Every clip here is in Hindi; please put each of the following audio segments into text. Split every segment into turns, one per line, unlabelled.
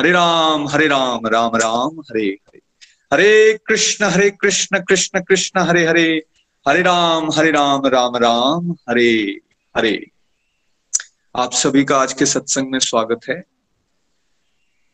हरे राम हरे राम राम राम, हरे हरे। हरे कृष्ण हरे कृष्ण कृष्ण कृष्ण, हरे हरे। हरे राम हरे राम राम राम, हरे हरे। आप सभी का आज के सत्संग में स्वागत है।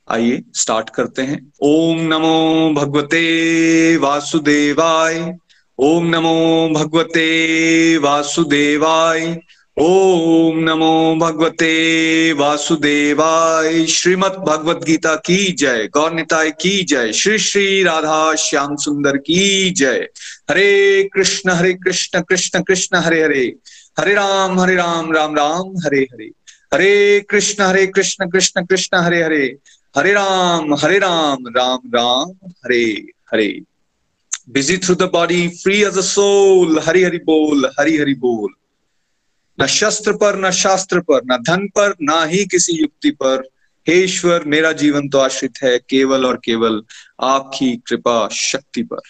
आइए स्टार्ट करते हैं। ओम नमो भगवते वासुदेवाय। ओम नमो भगवते वासुदेवाय। ओम नमो भगवते वासुदेवाय। श्रीमद भगवत गीता की जय। गौर निताय की जय। श्री श्री राधा श्याम सुंदर की जय। Hare Krishna Hare Krishna Krishna Krishna, Hare Hare. Hare Ram Hare Ram Ram Ram, Hare Hare. Hare Krishna Hare Krishna Krishna Krishna, Hare Hare. Hare Ram Hare Ram Ram Ram, Hare Hare. Busy through the body free as a soul Hari Hari बोल, हरि हरि बोल। न शस्त्र पर, न शास्त्र पर, न धन पर, ना ही किसी युक्ति पर। हे ईश्वर, मेरा जीवन तो आश्रित है केवल और केवल आपकी कृपा शक्ति पर।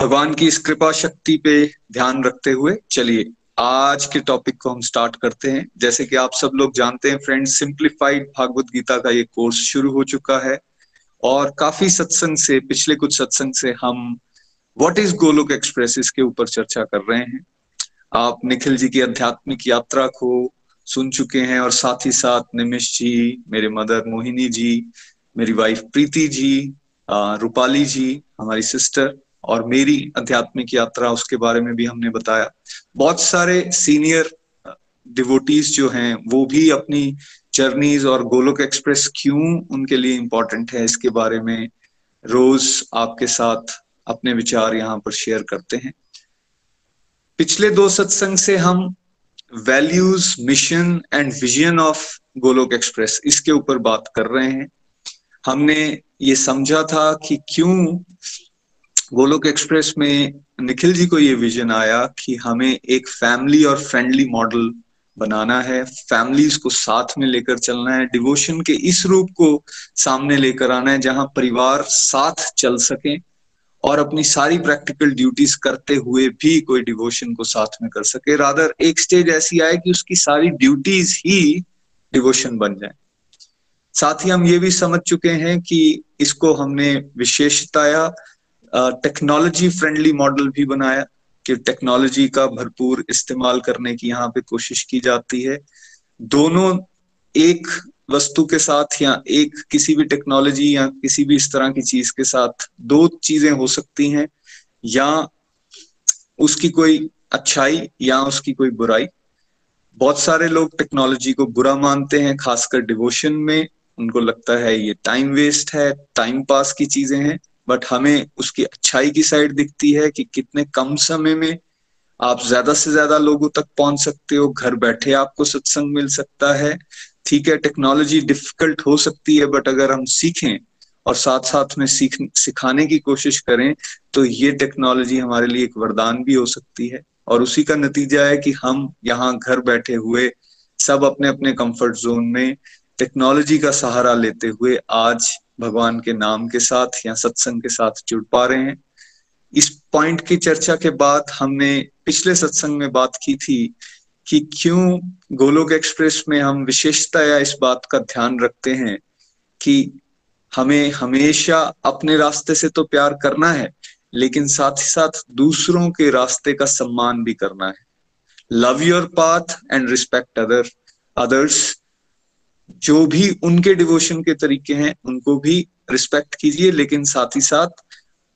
भगवान की इस कृपा शक्ति पे ध्यान रखते हुए चलिए, आज के टॉपिक को हम स्टार्ट करते हैं। जैसे कि आप सब लोग जानते हैं फ्रेंड्स सिंप्लीफाइड भागवत गीता का ये कोर्स शुरू हो चुका है। और काफ़ी सत्संग से, पिछले कुछ सत्संग से हम व्हाट इज़ गोलोक एक्सप्रेस इसके ऊपर चर्चा कर रहे हैं। आप निखिल जी की आध्यात्मिक यात्रा को सुन चुके हैं और साथ ही साथ निमिष जी, मेरे मदर मोहिनी जी, मेरी वाइफ प्रीति जी रूपाली जी, हमारी सिस्टर और मेरी आध्यात्मिक यात्रा, उसके बारे में भी हमने बताया। बहुत सारे सीनियर डिवोटीज जो हैं, वो भी अपनी जर्नीज और गोलोक एक्सप्रेस क्यों उनके लिए इंपॉर्टेंट है, इसके बारे में रोज आपके साथ अपने विचार यहाँ पर शेयर करते हैं। पिछले दो सत्संग से हम values mission and vision of Golok express इसके ऊपर बात कर रहे हैं। हमने ये समझा था कि क्यों गोलोक एक्सप्रेस में निखिल जी को ये विजन आया कि हमें एक फैमिली और फ्रेंडली मॉडल बनाना है फैमिलीज़ को साथ में लेकर चलना है डिवोशन के इस रूप को सामने लेकर आना है, जहाँ परिवार साथ चल सके। और अपनी सारी प्रैक्टिकल ड्यूटीज़ करते हुए भी कोई डिवोशन को साथ में कर सके। रादर एक स्टेज ऐसी आए कि उसकी सारी ड्यूटीज़ ही डिवोशन बन जाए। साथ ही हम ये भी समझ चुके हैं कि इसको हमने विशेषताया टेक्नोलॉजी फ्रेंडली मॉडल भी बनाया कि टेक्नोलॉजी का भरपूर इस्तेमाल करने की यहाँ पे कोशिश की जाती है। दोनों एक वस्तु के साथ या एक किसी भी टेक्नोलॉजी या किसी भी इस तरह की चीज़ के साथ दो चीज़ें हो सकती हैं, या उसकी कोई अच्छाई या उसकी कोई बुराई। बहुत सारे लोग टेक्नोलॉजी को बुरा मानते हैं, खासकर डिवोशन में। उनको लगता है ये टाइम वेस्ट है टाइम पास की चीज़ें हैं। बट हमें उसकी अच्छाई की साइड दिखती है कि कितने कम समय में आप ज़्यादा से ज़्यादा लोगों तक पहुँच सकते हो। घर बैठे आपको सत्संग मिल सकता है। ठीक है टेक्नोलॉजी डिफ़िकल्ट हो सकती है बट अगर हम सीखें और साथ साथ में सीख, सिखाने की कोशिश करें तो ये टेक्नोलॉजी हमारे लिए एक वरदान भी हो सकती है। और उसी का नतीजा है कि हम यहाँ घर बैठे हुए, सब अपने अपने कंफर्ट जोन में टेक्नोलॉजी का सहारा लेते हुए आज भगवान के नाम के साथ या सत्संग के साथ जुड़ पा रहे हैं। इस पॉइंट की चर्चा के बाद हमने पिछले सत्संग में बात की थी कि क्यों गोलोक एक्सप्रेस में हम विशेषता या इस बात का ध्यान रखते हैं कि हमें हमेशा अपने रास्ते से तो प्यार करना है, लेकिन साथ ही साथ दूसरों के रास्ते का सम्मान भी करना है। Love your path and respect other others जो भी उनके डिवोशन के तरीके हैं, उनको भी रिस्पेक्ट कीजिए, लेकिन साथ ही साथ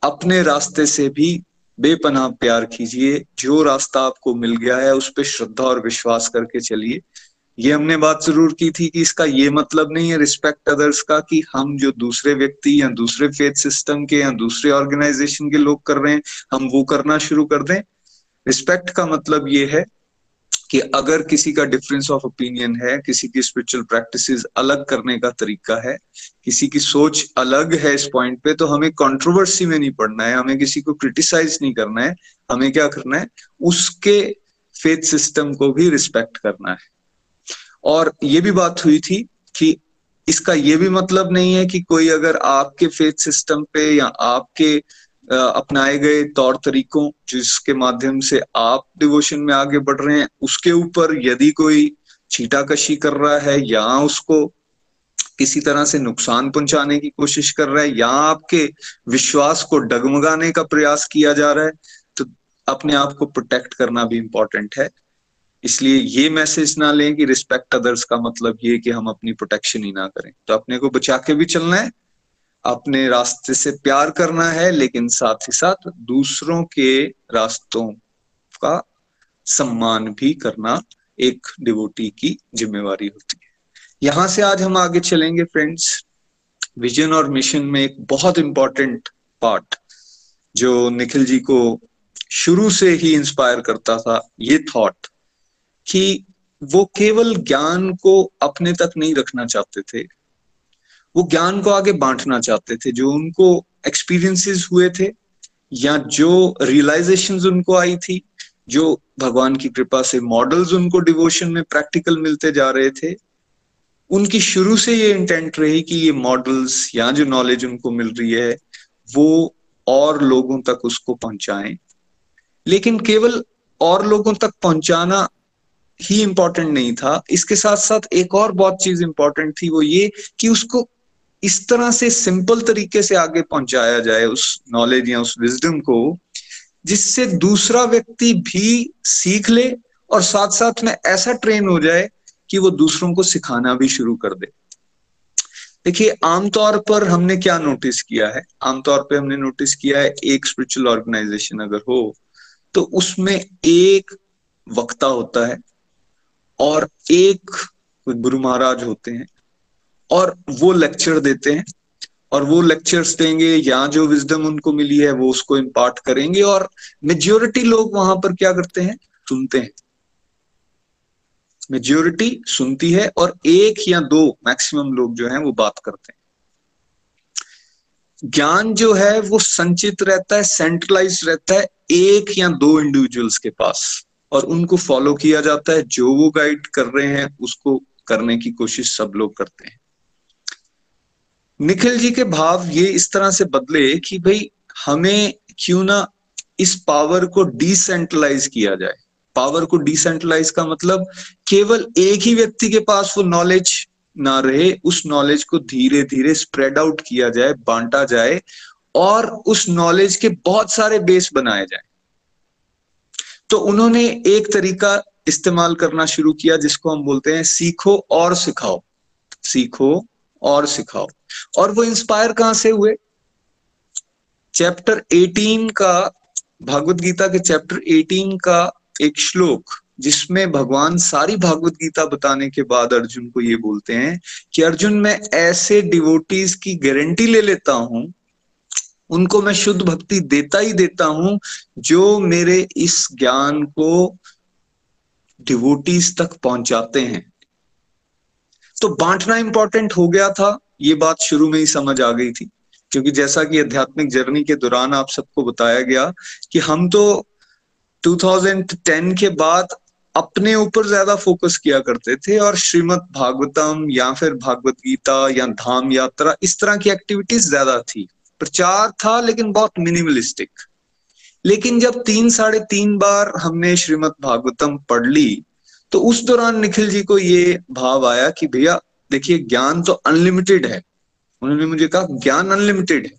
अपने रास्ते से भी बेपनाह प्यार कीजिए। जो रास्ता आपको मिल गया है, उस पर श्रद्धा और विश्वास करके चलिए। ये हमने बात ज़रूर की थी कि इसका ये मतलब नहीं है रिस्पेक्ट अदर्स का, कि हम जो दूसरे व्यक्ति या दूसरे फेथ सिस्टम के या दूसरे ऑर्गेनाइजेशन के लोग कर रहे हैं, हम वो करना शुरू कर दें। रिस्पेक्ट का मतलब ये है कि अगर किसी का डिफरेंस ऑफ़ ओपिनियन है, किसी की स्पिरिचुअल प्रैक्टिसेस अलग करने का तरीका है, किसी की सोच अलग है इस पॉइंट पे तो हमें कंट्रोवर्सी में नहीं पड़ना है, हमें किसी को क्रिटिसाइज नहीं करना है, हमें क्या करना है, उसके फेथ सिस्टम को भी रिस्पेक्ट करना है। और ये भी बात हुई थी कि इसका ये भी मतलब नहीं है कि कोई अगर आपके फेथ सिस्टम पे या आपके अपनाए गए तौर तरीकों जिसके माध्यम से आप डिवोशन में आगे बढ़ रहे हैं, उसके ऊपर यदि कोई छीटाकशी कर रहा है या उसको किसी तरह से नुकसान पहुँचाने की कोशिश कर रहा है या आपके विश्वास को डगमगाने का प्रयास किया जा रहा है तो अपने आप को प्रोटेक्ट करना भी इंपॉर्टेंट है। इसलिए ये मैसेज ना लें कि रिस्पेक्ट अदर्स का मतलब ये कि हम अपनी प्रोटेक्शन ही ना करें। तो अपने को बचा के भी चलना है अपने रास्ते से प्यार करना है, लेकिन साथ ही साथ दूसरों के रास्तों का सम्मान भी करना एक डिवोटी की जिम्मेवारी होती है। यहाँ से आज हम आगे चलेंगे फ्रेंड्स विजन और मिशन में एक बहुत इंपॉर्टेंट पार्ट जो निखिल जी को शुरू से ही इंस्पायर करता था, ये थॉट कि वो केवल ज्ञान को अपने तक नहीं रखना चाहते थे वो ज्ञान को आगे बांटना चाहते थे, जो उनको एक्सपीरियंसेस हुए थे, या जो रियलाइजेशन उनको आई थी, जो भगवान की कृपा से मॉडल्स उनको डिवोशन में प्रैक्टिकल मिलते जा रहे थे, उनकी शुरू से ये इंटेंट रही कि ये मॉडल्स या जो नॉलेज उनको मिल रही है, वो और लोगों तक उसको पहुंचाएँ। लेकिन केवल और लोगों तक पहुंचाना ही इंपॉर्टेंट नहीं था। इसके साथ साथ एक और बहुत चीज़ इंपॉर्टेंट थी, वो ये कि उसको इस तरह से सिंपल तरीके से आगे पहुँचाया जाए उस नॉलेज या उस विजडम को, जिससे दूसरा व्यक्ति भी सीख ले और साथ साथ में ऐसा ट्रेन हो जाए कि वो दूसरों को सिखाना भी शुरू कर दे। देखिए, आमतौर पर हमने क्या नोटिस किया है? आमतौर पर हमने नोटिस किया है एक स्पिरिचुअल ऑर्गेनाइजेशन अगर हो तो उसमें एक वक्ता होता है और एक गुरु महाराज होते हैं। और वो लेक्चर देते हैं और वो लेक्चर्स देंगे या जो विजडम उनको मिली है, वो उसको इम्पार्ट करेंगे और मेजोरिटी लोग वहाँ पर क्या करते हैं? सुनते हैं। मेजोरिटी सुनती है और एक या दो मैक्सिमम लोग जो हैं वो बात करते हैं। ज्ञान जो है वो संचित रहता है सेंट्रलाइज रहता है एक या दो इंडिविजुअल्स के पास और उनको फॉलो किया जाता है। जो वो गाइड कर रहे हैं, उसको करने की कोशिश सब लोग करते हैं। निखिल जी के भाव ये इस तरह से बदले कि भाई, हमें क्यों ना इस पावर को डिसेंट्रलाइज किया जाए। पावर को डिसेंट्रलाइज का मतलब केवल एक ही व्यक्ति के पास वो नॉलेज ना रहे, उस नॉलेज को धीरे धीरे स्प्रेड आउट किया जाए, बांटा जाए, और उस नॉलेज के बहुत सारे बेस बनाए जाए। तो उन्होंने एक तरीका इस्तेमाल करना शुरू किया, जिसको हम बोलते हैं सीखो और सिखाओ। सीखो और सिखाओ। और वो इंस्पायर कहाँ से हुए? चैप्टर 18 का भागवत गीता के चैप्टर 18 का एक श्लोक, जिसमें भगवान सारी भागवत गीता बताने के बाद अर्जुन को ये बोलते हैं कि, अर्जुन, मैं ऐसे डिवोटीज की गारंटी ले लेता हूँ, उनको मैं शुद्ध भक्ति देता ही देता हूँ, जो मेरे इस ज्ञान को डिवोटीज तक पहुंचाते हैं। तो बांटना इंपॉर्टेंट हो गया था। ये बात शुरू में ही समझ आ गई थी, क्योंकि जैसा कि आध्यात्मिक जर्नी के दौरान आप सबको बताया गया कि हम तो 2010 के बाद अपने ऊपर ज़्यादा फोकस किया करते थे और श्रीमद भागवतम या फिर भागवत गीता या धाम यात्रा, इस तरह की एक्टिविटीज़ ज़्यादा थी। प्रचार था, लेकिन बहुत मिनिमलिस्टिक लेकिन जब तीन, साढ़े तीन बार हमने श्रीमद भागवतम पढ़ ली तो उस दौरान निखिल जी को ये भाव आया कि भैया देखिए, ज्ञान तो अनलिमिटेड है। उन्होंने मुझे कहा, ज्ञान अनलिमिटेड है।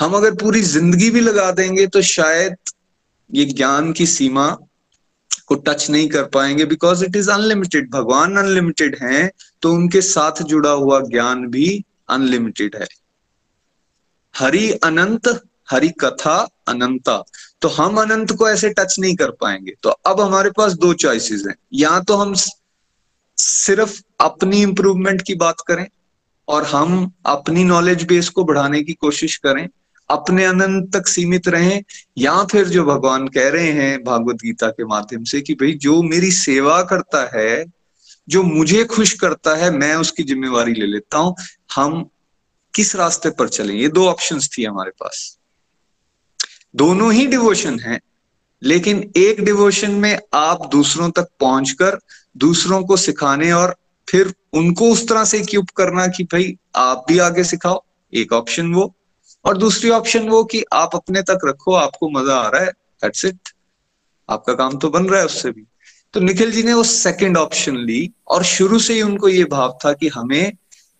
हम अगर पूरी ज़िंदगी भी लगा देंगे तो शायद ये ज्ञान की सीमा को टच नहीं कर पाएँगे। बिकॉज़ इट इज़ अनलिमिटेड भगवान अनलिमिटेड हैं तो उनके साथ जुड़ा हुआ ज्ञान भी अनलिमिटेड है। हरि अनंत, हरि कथा अनंता। तो हम अनंत को ऐसे टच नहीं कर पाएँगे। तो अब हमारे पास दो चॉइसेस हैं। या तो हम सिर्फ़ अपनी इंप्रूवमेंट की बात करें और हम अपनी नॉलेज बेस को बढ़ाने की कोशिश करें, अपने अनंत तक सीमित रहें, या फिर जो भगवान कह रहे हैं भागवत गीता के माध्यम से कि भाई जो मेरी सेवा करता है, जो मुझे खुश करता है, मैं उसकी जिम्मेवारी ले लेता हूँ। हम किस रास्ते पर चलें? ये दो ऑप्शंस थी हमारे पास। दोनों ही डिवोशन है, लेकिन एक डिवोशन में आप दूसरों तक पहुंचकर दूसरों को सिखाने और फिर उनको उस तरह से क्यूब करना कि भाई, आप भी आगे सिखाओ, एक ऑप्शन वो। और दूसरी ऑप्शन वो कि आप अपने तक रखो, आपको मज़ा आ रहा है दैट्स इट आपका काम तो बन रहा है उससे भी। तो निखिल जी ने वो सेकंड ऑप्शन ली और शुरू से ही उनको ये भाव था कि हमें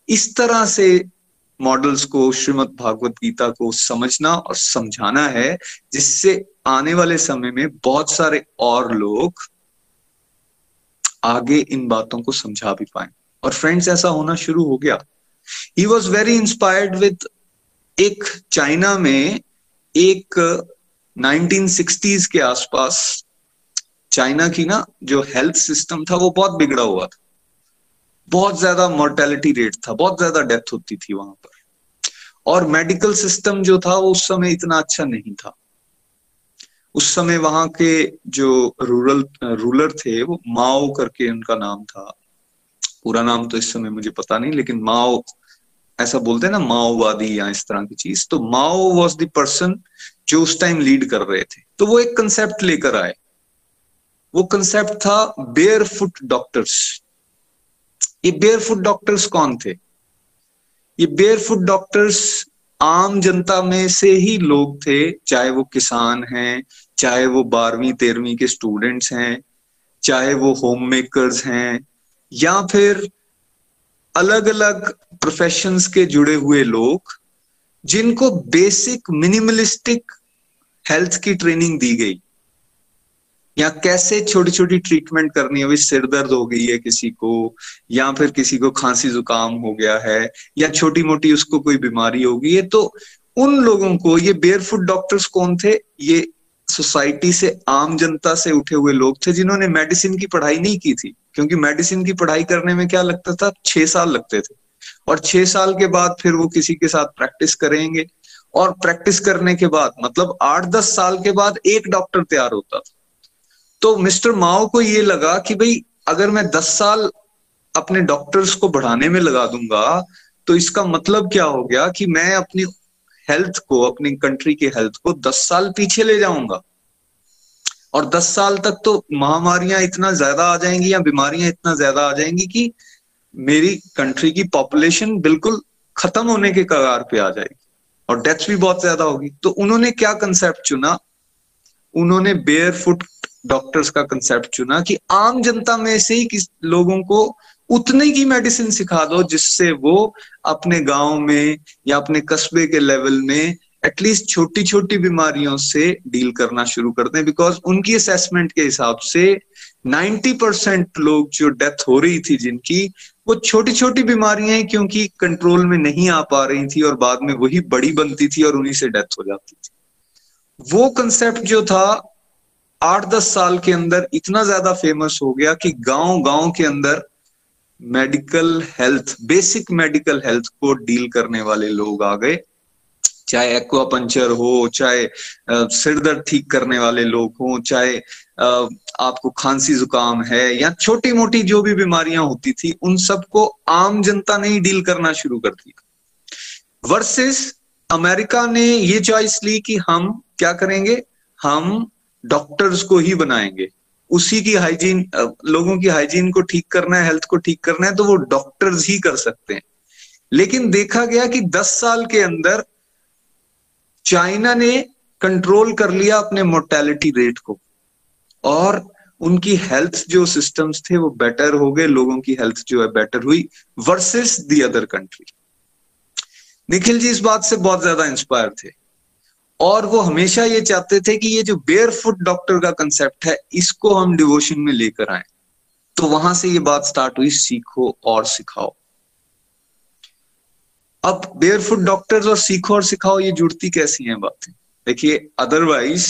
इस तरह से मॉडल्स को, श्रीमद भागवत गीता को समझना और समझाना है, जिससे आने वाले समय में बहुत सारे और लोग आगे इन बातों को समझा भी पाए। और फ्रेंड्स ऐसा होना शुरू हो गया। He was very inspired with एक चाइना में एक 1960s के आसपास चाइना की ना जो हेल्थ सिस्टम था, वो बहुत बिगड़ा हुआ था। बहुत ज़्यादा मोर्टेलिटी रेट था, बहुत ज़्यादा डेथ होती थी वहाँ पर। और मेडिकल सिस्टम जो था, वो उस समय इतना अच्छा नहीं था। उस समय वहाँ के जो रूरल, रूलर थे, वो माओ करके उनका नाम था। पूरा नाम तो इस समय मुझे पता नहीं, लेकिन माओ, ऐसा बोलते हैं ना, माओवादी या इस तरह की चीज़। तो माओ वॉज़ द पर्सन जो उस टाइम लीड कर रहे थे। तो वो एक कंसेप्ट लेकर आए। वो कंसेप्ट था बेयर फुट डॉक्टर्स ये बेयर फुट डॉक्टर्स कौन थे? ये बेयर फुट डॉक्टर्स आम जनता में से ही लोग थे, चाहे वो किसान हैं, चाहे वो बारहवीं, तेरहवीं के स्टूडेंट्स हैं, चाहे वो होम मेकर्स हैं, या फिर अलग अलग प्रोफेशंस के जुड़े हुए लोग, जिनको बेसिक मिनिमलिस्टिक हेल्थ की ट्रेनिंग दी गई। या कैसे छोटी छोटी ट्रीटमेंट करनी है? सिर दर्द हो गई है किसी को, या फिर किसी को खांसी जुकाम हो गया है, या छोटी मोटी उसको कोई बीमारी हो गई है तो उन लोगों को, ये बेयरफुट डॉक्टर्स कौन थे? ये सोसाइटी से, आम जनता से उठे हुए लोग थे जिन्होंने मेडिसिन की पढ़ाई नहीं की थी। क्योंकि मेडिसिन की पढ़ाई करने में क्या लगता था? छह साल लगते थे। और छह साल के बाद फिर वो किसी के साथ प्रैक्टिस करेंगे। और प्रैक्टिस करने के बाद मतलब आठ दस साल के बाद एक डॉक्टर तैयार होता था। तो मिस्टर माओ को ये लगा कि भाई, अगर मैं दस साल अपने डॉक्टर्स को बढ़ाने में लगा दूँगा तो इसका मतलब क्या हो गया कि मैं अपनी हेल्थ को, अपनी कंट्री की हेल्थ को दस साल पीछे ले जाऊँगा? और दस साल तक तो महामारियाँ इतना ज़्यादा आ जाएँगी या बीमारियाँ इतना ज़्यादा आ जाएँगी कि मेरी कंट्री की पॉपुलेशन बिल्कुल खत्म होने के कगार पे आ जाएगी और डेथ्स भी बहुत ज़्यादा होगी। तो उन्होंने क्या कंसेप्ट चुना? उन्होंने बेयर फुट डॉक्टर्स का कंसेप्ट चुना कि आम जनता में से ही किस लोगों को उतने की मेडिसिन सिखा दो जिससे वो अपने गाँव में या अपने कस्बे के लेवल में एटलीस्ट छोटी छोटी बीमारियों से डील करना शुरू कर दें। बिकॉज़ उनकी असेसमेंट के हिसाब से 90 परसेंट लोग जो डेथ हो रही थी जिनकी, वो छोटी छोटी बीमारियाँ हैं क्योंकि कंट्रोल में नहीं आ पा रही थी और बाद में वही बड़ी बनती थी और उन्हीं से डेथ हो जाती थी। वो कंसेप्ट जो था आठ दस साल के अंदर इतना ज़्यादा फ़ेमस हो गया कि गाँव गाँव के अंदर medical health basic medical health को डील करने वाले लोग आ गए। चाहे एक्वा पंचर हो, चाहे सिर दर्द ठीक करने वाले लोग हो, चाहे आपको खांसी जुकाम है या छोटी मोटी जो भी बीमारियाँ होती थी, उन सबको आम जनता ने ही डील करना शुरू कर दिया। वर्सेस अमेरिका ने ये चॉइस ली कि हम क्या करेंगे? हम डॉक्टर्स को ही बनाएँगे। उसी की हाइजीन लोगों की हाइजीन को ठीक करना है, हेल्थ को ठीक करना है तो वो डॉक्टर्स ही कर सकते हैं। लेकिन देखा गया कि 10 साल के अंदर चाइना ने कंट्रोल कर लिया अपने मोर्टेलिटी रेट को। और उनकी हेल्थ जो सिस्टम्स थे, वो बेटर हो गए, लोगों की हेल्थ जो है बेटर हुई, versus the other country. Nikhil ji, इस बात से बहुत ज़्यादा इंस्पायर थे। और वो हमेशा ये चाहते थे कि ये जो बेयर फुट डॉक्टर का कंसेप्ट है, इसको हम डिवोशन में लेकर आए। तो वहाँ से ये बात स्टार्ट हुई, सीखो और सिखाओ। अब बेयर फुट डॉक्टर्स और सीखो और सिखाओ, ये जुड़ती कैसी हैं बातें? देखिए अदरवाइज़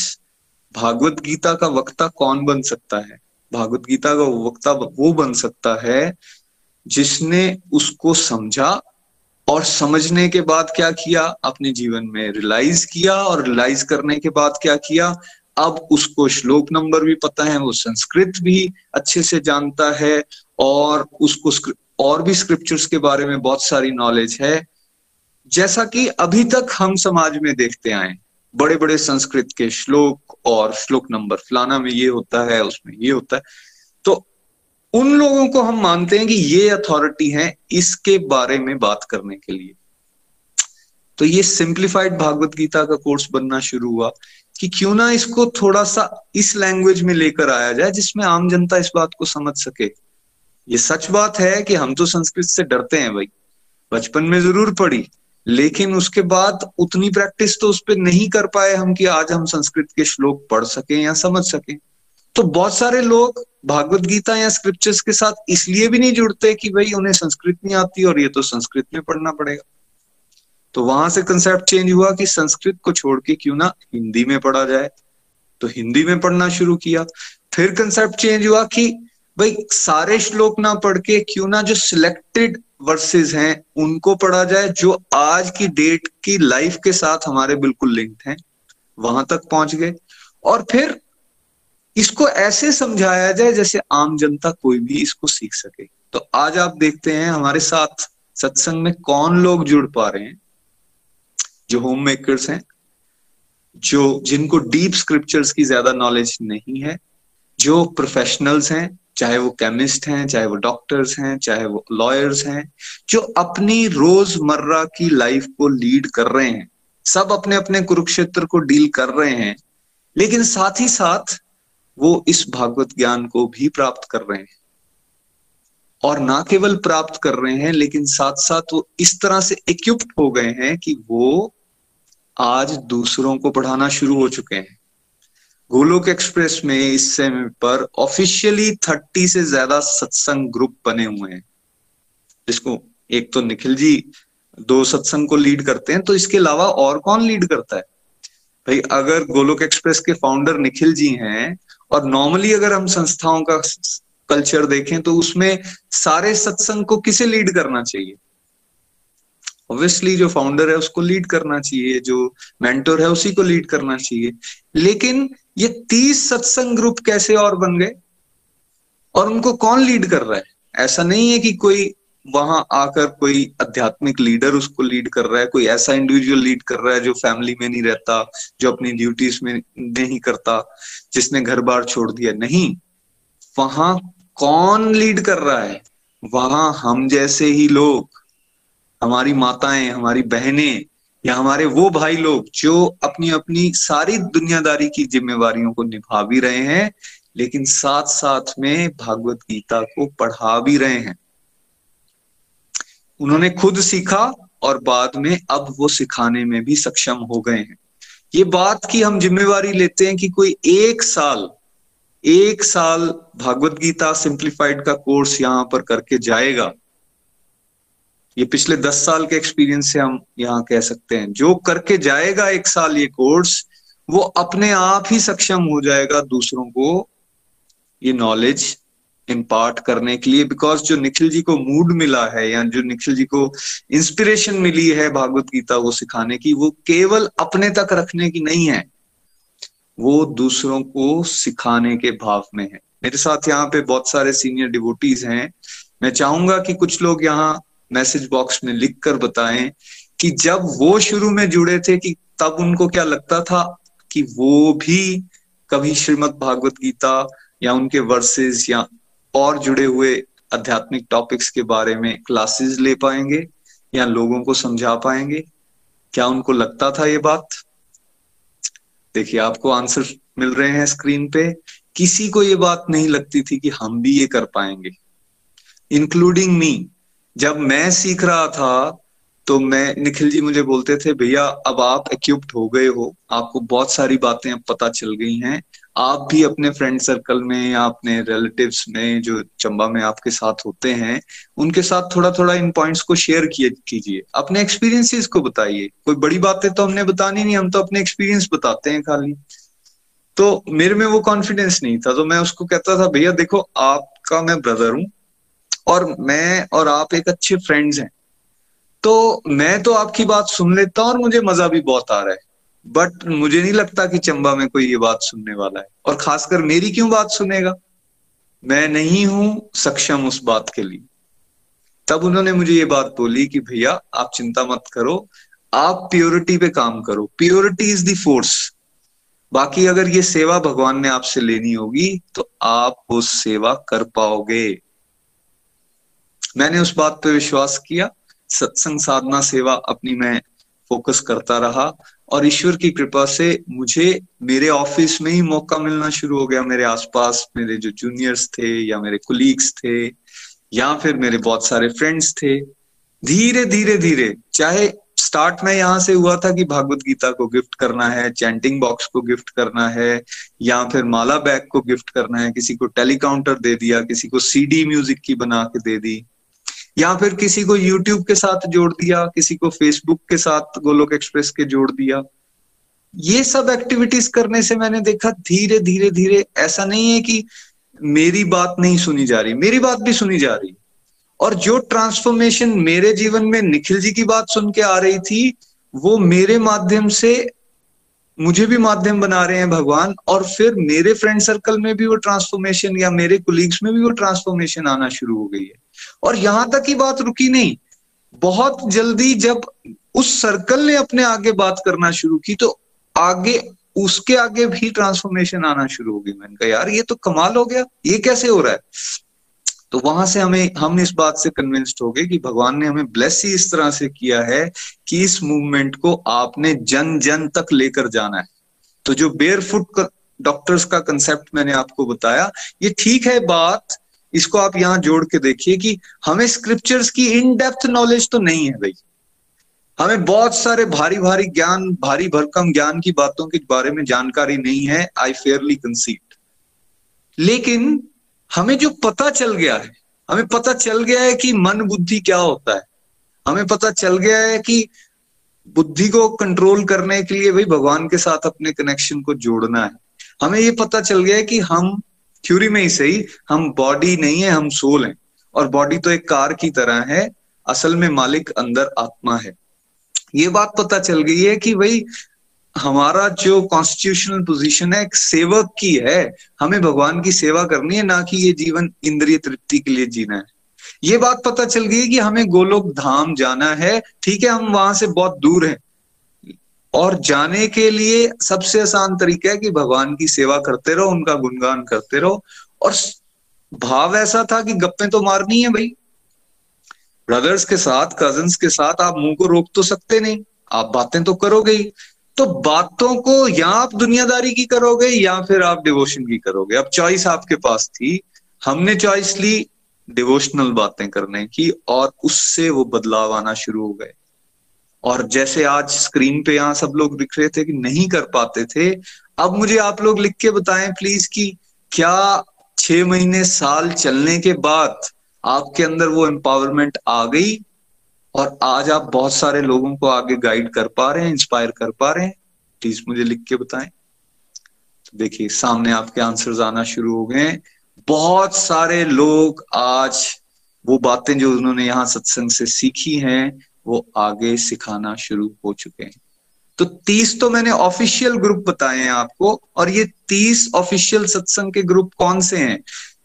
भागवत गीता का वक्ता कौन बन सकता है? भागवत गीता का वक्ता वो बन सकता है जिसने उसको समझा और समझने के बाद क्या किया? अपने जीवन में रियलाइज़ किया और रियलाइज़ करने के बाद क्या किया? अब उसको श्लोक नंबर भी पता है, वो संस्कृत भी अच्छे से जानता है और उसको और भी स्क्रिप्चर्स के बारे में बहुत सारी नॉलेज है। जैसा कि अभी तक हम समाज में देखते आए बड़े बड़े संस्कृत के श्लोक और श्लोक नंबर, फलाना में ये होता है, उसमें ये होता है। उन लोगों को हम मानते हैं कि ये अथॉरिटी है इसके बारे में बात करने के लिए। तो ये सिंप्लीफाइड भागवत गीता का कोर्स बनना शुरू हुआ कि क्यों ना इसको थोड़ा सा इस लैंग्वेज में लेकर आया जाए जिसमें आम जनता इस बात को समझ सके। ये सच बात है कि हम तो संस्कृत से डरते हैं भाई। बचपन में ज़रूर पढ़ी, लेकिन उसके बाद उतनी प्रैक्टिस तो उस पर नहीं कर पाए हम कि आज हम संस्कृत के श्लोक पढ़ सकें या समझ सकें। तो बहुत सारे लोग भागवत गीता या स्क्रिप्चर्स के साथ इसलिए भी नहीं जुड़ते कि भाई उन्हें संस्कृत नहीं आती और ये तो संस्कृत में पढ़ना पड़ेगा। तो वहाँ से कंसेप्ट चेंज हुआ कि संस्कृत को छोड़ के क्यों ना हिंदी में पढ़ा जाए। तो हिंदी में पढ़ना शुरू किया। फिर कंसेप्ट चेंज हुआ कि भाई सारे श्लोक ना पढ़ के क्यों ना जो सिलेक्टेड वर्सेस हैं, उनको पढ़ा जाए, जो आज की डेट की लाइफ के साथ हमारे बिल्कुल लिंक्ड हैं, वहाँ तक पहुँच गए। और फिर इसको ऐसे समझाया जाए जैसे आम जनता कोई भी इसको सीख सके। तो आज आप देखते हैं, हमारे साथ सत्संग में कौन लोग जुड़ पा रहे हैं? जो होम मेकर्स हैं, जो जिनको डीप स्क्रिप्चर्स की ज़्यादा नॉलेज नहीं है, जो प्रोफेशनल्स हैं, चाहे वो केमिस्ट हैं, चाहे वो डॉक्टर्स हैं, चाहे वो लॉयर्स हैं, जो अपनी रोज़मर्रा की लाइफ को लीड कर रहे हैं। सब अपने अपने कुरुक्षेत्र को डील कर रहे हैं। लेकिन साथ ही साथ वो इस भागवत ज्ञान को भी प्राप्त कर रहे हैं। और ना केवल प्राप्त कर रहे हैं, लेकिन साथ साथ वो इस तरह से इक्विप्ड हो गए हैं कि वो आज दूसरों को पढ़ाना शुरू हो चुके हैं। गोलोक एक्सप्रेस में इस समय पर ऑफिशियली थर्टी से ज़्यादा सत्संग ग्रुप बने हुए हैं। जिसको एक तो निखिल जी दो सत्संग को लीड करते हैं तो इसके अलावा और कौन लीड करता है? भाई, अगर गोलोक एक्सप्रेस के फाउंडर निखिल जी हैं और नॉर्मली अगर हम संस्थाओं का कल्चर देखें तो उसमें सारे सत्संग को किसे लीड करना चाहिए? ऑब्वियसली जो फाउंडर है, उसको लीड करना चाहिए, जो मेंटोर है, उसी को लीड करना चाहिए। लेकिन ये तीस सत्संग ग्रुप कैसे और बन गए? और उनको कौन लीड कर रहा है? ऐसा नहीं है कि कोई वहाँ आकर कोई आध्यात्मिक लीडर उसको लीड कर रहा है, कोई ऐसा इंडिविजुअल लीड कर रहा है जो फैमिली में नहीं रहता, जो अपनी ड्यूटीज़ में नहीं करता, जिसने घर बार छोड़ दिया। नहीं, वहाँ कौन लीड कर रहा है? वहाँ हम जैसे ही लोग, हमारी माताएँ, हमारी बहनें, या हमारे वो भाई लोग जो अपनी अपनी सारी दुनियादारी की जिम्मेवारियों को निभा भी रहे हैं, लेकिन साथ साथ में भागवत गीता को पढ़ा भी रहे हैं। उन्होंने खुद सीखा और बाद में अब वो सिखाने में भी सक्षम हो गए हैं। ये बात की हम जिम्मेवारी लेते हैं कि कोई एक साल एक साल भागवत गीता सिंप्लीफाइड का कोर्स यहाँ पर करके जाएगा। ये पिछले दस साल के एक्सपीरियंस से हम यहाँ कह सकते हैं। जो करके जाएगा एक साल ये कोर्स, वो अपने आप ही सक्षम हो जाएगा दूसरों को। ये नॉलेज इम्पार्ट करने के लिए बिकॉज़ जो निखिल जी को मूड मिला है या जो निखिल जी को इंस्पिरेशन मिली है भागवत गीता को सिखाने की, वो केवल अपने तक रखने की नहीं है। वो दूसरों को सिखाने के भाव में है। मेरे साथ यहाँ पे बहुत सारे सीनियर डिवोटीज हैं। मैं चाहूँगा कि कुछ लोग यहाँ मैसेज बॉक्स में लिख कर बताएँ कि जब वो शुरू में जुड़े थे कि तब उनको क्या लगता था कि वो भी कभी श्रीमद भागवत गीता या उनके वर्सेस या और जुड़े हुए आध्यात्मिक टॉपिक्स के बारे में क्लासेस ले पाएँगे या लोगों को समझा पाएँगे? क्या उनको लगता था ये बात? देखिए, आपको आंसर मिल रहे हैं स्क्रीन पे। किसी को ये बात नहीं लगती थी कि हम भी ये कर पाएँगे। इंक्लूडिंग मी जब मैं सीख रहा था तो मैं, निखिल जी मुझे बोलते थे, भैया, अब आप इक्विप्ड हो गए हो। आपको बहुत सारी बातें अब पता चल गई हैं। आप भी अपने फ्रेंड सर्कल में या अपने रिलेटिव्स में जो चंबा में आपके साथ होते हैं, उनके साथ थोड़ा थोड़ा इन पॉइंट्स को शेयर किए, कीजिए। अपने एक्सपीरियंसेस को बताइए। कोई बड़ी बातें तो हमने बतानी नहीं, हम तो अपने एक्सपीरियंस बताते हैं खाली। तो मेरे में वो कॉन्फिडेंस नहीं था तो मैं उसको कहता था, भैया देखो, आपका मैं ब्रदर हूँ और मैं और आप एक अच्छे फ्रेंड्स हैं। तो मैं तो आपकी बात सुन लेता हूँ और मुझे मज़ा भी बहुत आ रहा है। बट मुझे नहीं लगता कि चंबा में कोई ये बात सुनने वाला है। और खासकर मेरी क्यों बात सुनेगा? मैं नहीं हूँ सक्षम उस बात के लिए। तब उन्होंने मुझे ये बात बोली कि भैया, आप चिंता मत करो, आप प्योरिटी पे काम करो। प्योरिटी इज़ द फोर्स बाकी अगर ये सेवा भगवान ने आपसे लेनी होगी तो आप वो सेवा कर पाओगे। मैंने उस बात पे विश्वास किया। सत्संग साधना सेवा अपनी मैं फोकस करता रहा। और ईश्वर की कृपा से मुझे मेरे ऑफ़िस में ही मौका मिलना शुरू हो गया। मेरे आसपास मेरे जो जूनियर्स थे या मेरे कुलीग्स थे या फिर मेरे बहुत सारे फ्रेंड्स थे, धीरे धीरे धीरे, चाहे स्टार्ट में यहाँ से हुआ था कि भागवत गीता को गिफ्ट करना है चैंटिंग बॉक्स को गिफ्ट करना है, या फिर माला बैग को गिफ्ट करना है, किसी को टेलीकाउंटर दे दिया, किसी को सीडी म्यूज़िक की बना के दे दी। या फिर किसी को यूट्यूब के साथ जोड़ दिया, किसी को फेसबुक के साथ गोलोक एक्सप्रेस के जोड़ दिया। ये सब एक्टिविटीज़ करने से मैंने देखा धीरे धीरे धीरे ऐसा नहीं है कि मेरी बात नहीं सुनी जा रही, मेरी बात भी सुनी जा रही। और जो ट्रांसफॉर्मेशन मेरे जीवन में निखिल जी की बात सुन के आ रही थी, वो मेरे माध्यम से मुझे भी माध्यम बना रहे हैं भगवान, और फिर मेरे फ्रेंड सर्कल में भी वो ट्रांसफॉर्मेशन या मेरे कुलीग्स में भी वो ट्रांसफॉर्मेशन आना शुरू हो गई है। और यहाँ तक की बात रुकी नहीं। बहुत जल्दी जब उस सर्कल ने अपने आगे बात करना शुरू की तो आगे, उसके आगे भी ट्रांसफॉर्मेशन आना शुरू हो गई। मैंने कहा, यार, ये तो कमाल हो गया। ये कैसे हो रहा है? तो वहाँ से हमें, हम इस बात से कन्विंस्ड हो गए कि भगवान ने हमें ब्लेस ही इस तरह से किया है कि इस मूवमेंट को आपने जन जन तक लेकर जाना है। तो जो बेयर फुट डॉक्टर्स का कंसेप्ट मैंने आपको बताया, ये ठीक है बात इसको आप यहाँ जोड़ के देखिए कि हमें स्क्रिप्चर्स की इन डेप्थ नॉलेज तो नहीं है भाई। हमें बहुत सारे भारी भारी ज्ञान, भारी भरकम ज्ञान की बातों के बारे में जानकारी नहीं है आई फेयरली कंसीड लेकिन हमें जो पता चल गया है, हमें पता चल गया है कि मन बुद्धि क्या होता है। हमें पता चल गया है कि बुद्धि को कंट्रोल करने के लिए भाई भगवान के साथ अपने कनेक्शन को जोड़ना है। हमें ये पता चल गया है कि हम थ्योरी में ही सही, हम बॉडी नहीं है, हम सोल हैं। और बॉडी तो एक कार की तरह है, असल में मालिक अंदर आत्मा है। ये बात पता चल गई है कि भाई, हमारा जो कॉन्स्टिट्यूशनल पोजीशन है, एक सेवक की है, हमें भगवान की सेवा करनी है, ना कि ये जीवन इंद्रिय तृप्ति के लिए जीना है। ये बात पता चल गई कि हमें गोलोक धाम जाना है, ठीक है, हम वहाँ से बहुत दूर हैं। और जाने के लिए सबसे आसान तरीका है कि भगवान की सेवा करते रहो, उनका गुणगान करते रहो। और भाव ऐसा था कि गप्पे तो मारनी है भाई। ब्रदर्स के साथ कजन्स के साथ आप मुँह को रोक तो सकते नहीं। आप बातें तो करोगे ही। तो बातों को या आप दुनियादारी की करोगे या फिर आप डिवोशन की करोगे। अब चॉइस आपके पास थी। हमने चॉइस ली डिवोशनल बातें करने की और उससे वो बदलाव आना शुरू हो गए। और जैसे आज स्क्रीन पे यहाँ सब लोग दिख रहे थे कि नहीं कर पाते थे, अब मुझे आप लोग लिख के बताएँ प्लीज़ कि क्या छह महीने साल चलने के बाद आपके अंदर वो एम्पावरमेंट आ गई? और आज आप बहुत सारे लोगों को आगे गाइड कर पा रहे हैं इंस्पायर कर पा रहे हैं प्लीज़ मुझे लिख के बताएँ। तो देखिए, सामने आपके आंसर्स आना शुरू हो गए बहुत सारे लोग आज वो बातें जो उन्होंने यहाँ सत्संग से सीखी हैं वो आगे सिखाना शुरू हो चुके हैं। तो तीस तो मैंने ऑफिशियल ग्रुप बताए हैं आपको, और ये तीस ऑफिशियल सत्संग के ग्रुप कौन से हैं?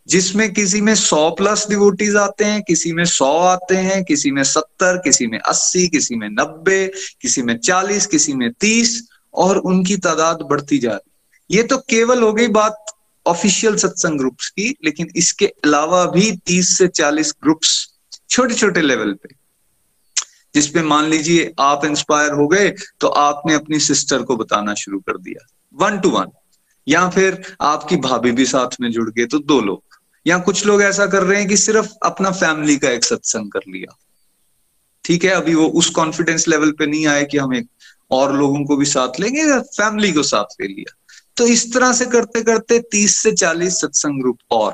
जिसमें किसी में सौ प्लस डिवोटीज आते हैं, किसी में सौ आते हैं, किसी में सत्तर, किसी में अस्सी, किसी में नब्बे, किसी में चालीस, किसी में तीस, और उनकी तादाद बढ़ती जा रही ये तो केवल हो गई बात ऑफिशियल सत्संग ग्रुप्स की, लेकिन इसके अलावा भी तीस से चालीस ग्रुप्स छोटे छोटे लेवल पे। जिसपे मान लीजिए आप इंस्पायर हो गए तो आपने अपनी सिस्टर को बताना शुरू कर दिया। वन टू वन या फिर आपकी भाभी भी साथ में जुड़ गए तो दो लोग। या कुछ लोग ऐसा कर रहे हैं कि सिर्फ़ अपना फैमिली का एक सत्संग कर लिया। ठीक है, अभी वो उस कॉन्फिडेंस लेवल पे नहीं आए कि हम एक और लोगों को भी साथ लेंगे या फैमिली को साथ ले लिया। तो इस तरह से करते करते तीस से चालीस सत्संग ग्रुप और।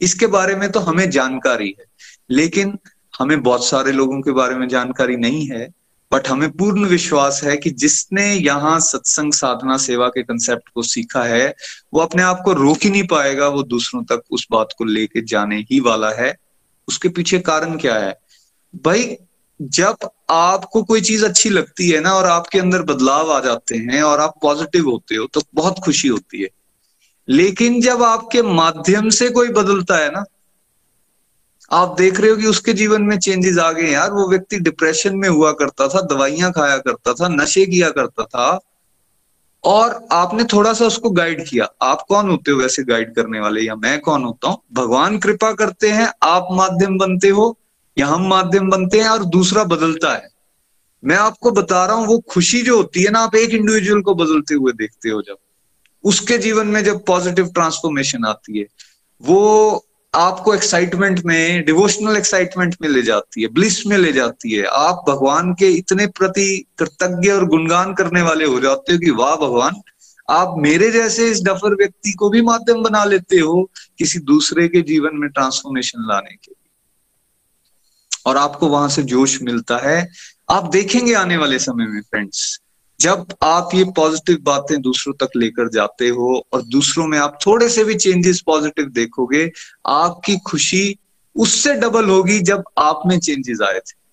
इसके बारे में तो हमें जानकारी है, लेकिन हमें बहुत सारे लोगों के बारे में जानकारी नहीं है बट हमें पूर्ण विश्वास है कि जिसने यहाँ सत्संग साधना सेवा के कंसेप्ट को सीखा है, वो अपने आप को रोक ही नहीं पाएगा, वो दूसरों तक उस बात को लेके जाने ही वाला है। उसके पीछे कारण क्या है? भाई, जब आपको कोई चीज़ अच्छी लगती है ना और आपके अंदर बदलाव आ जाते हैं और आप पॉजिटिव होते हो तो बहुत खुशी होती है। लेकिन जब आपके माध्यम से कोई बदलता है ना आप देख रहे हो कि उसके जीवन में चेंजेस आ गए यार। वो व्यक्ति डिप्रेशन में हुआ करता था, दवाइयाँ खाया करता था, नशे किया करता था और आपने थोड़ा सा उसको गाइड किया। आप कौन होते हो वैसे गाइड करने वाले? या मैं कौन होता हूँ? भगवान कृपा करते हैं, आप माध्यम बनते हो या हम माध्यम बनते हैं और दूसरा बदलता है। मैं आपको बता रहा हूँ, वो खुशी जो होती है ना, आप एक इंडिविजुअल को बदलते हुए देखते हो जब। उसके जीवन में जब पॉजिटिव ट्रांसफॉर्मेशन आती है, वो आपको एक्साइटमेंट में डिवोशनल एक्साइटमेंट में ले जाती है ब्लिस में ले जाती है। आप भगवान के इतने प्रति कृतज्ञ और गुणगान करने वाले हो जाते हो कि वाह भगवान, आप मेरे जैसे इस डफर व्यक्ति को भी माध्यम बना लेते हो किसी दूसरे के जीवन में ट्रांसफॉर्मेशन लाने के लिए। और आपको वहाँ से जोश मिलता है। आप देखेंगे आने वाले समय में फ्रेंड्स जब आप ये पॉजिटिव बातें दूसरों तक लेकर जाते हो और दूसरों में आप थोड़े से भी चेंजेस पॉजिटिव देखोगे, आपकी खुशी उससे डबल होगी जब आप में चेंजेस आए थे।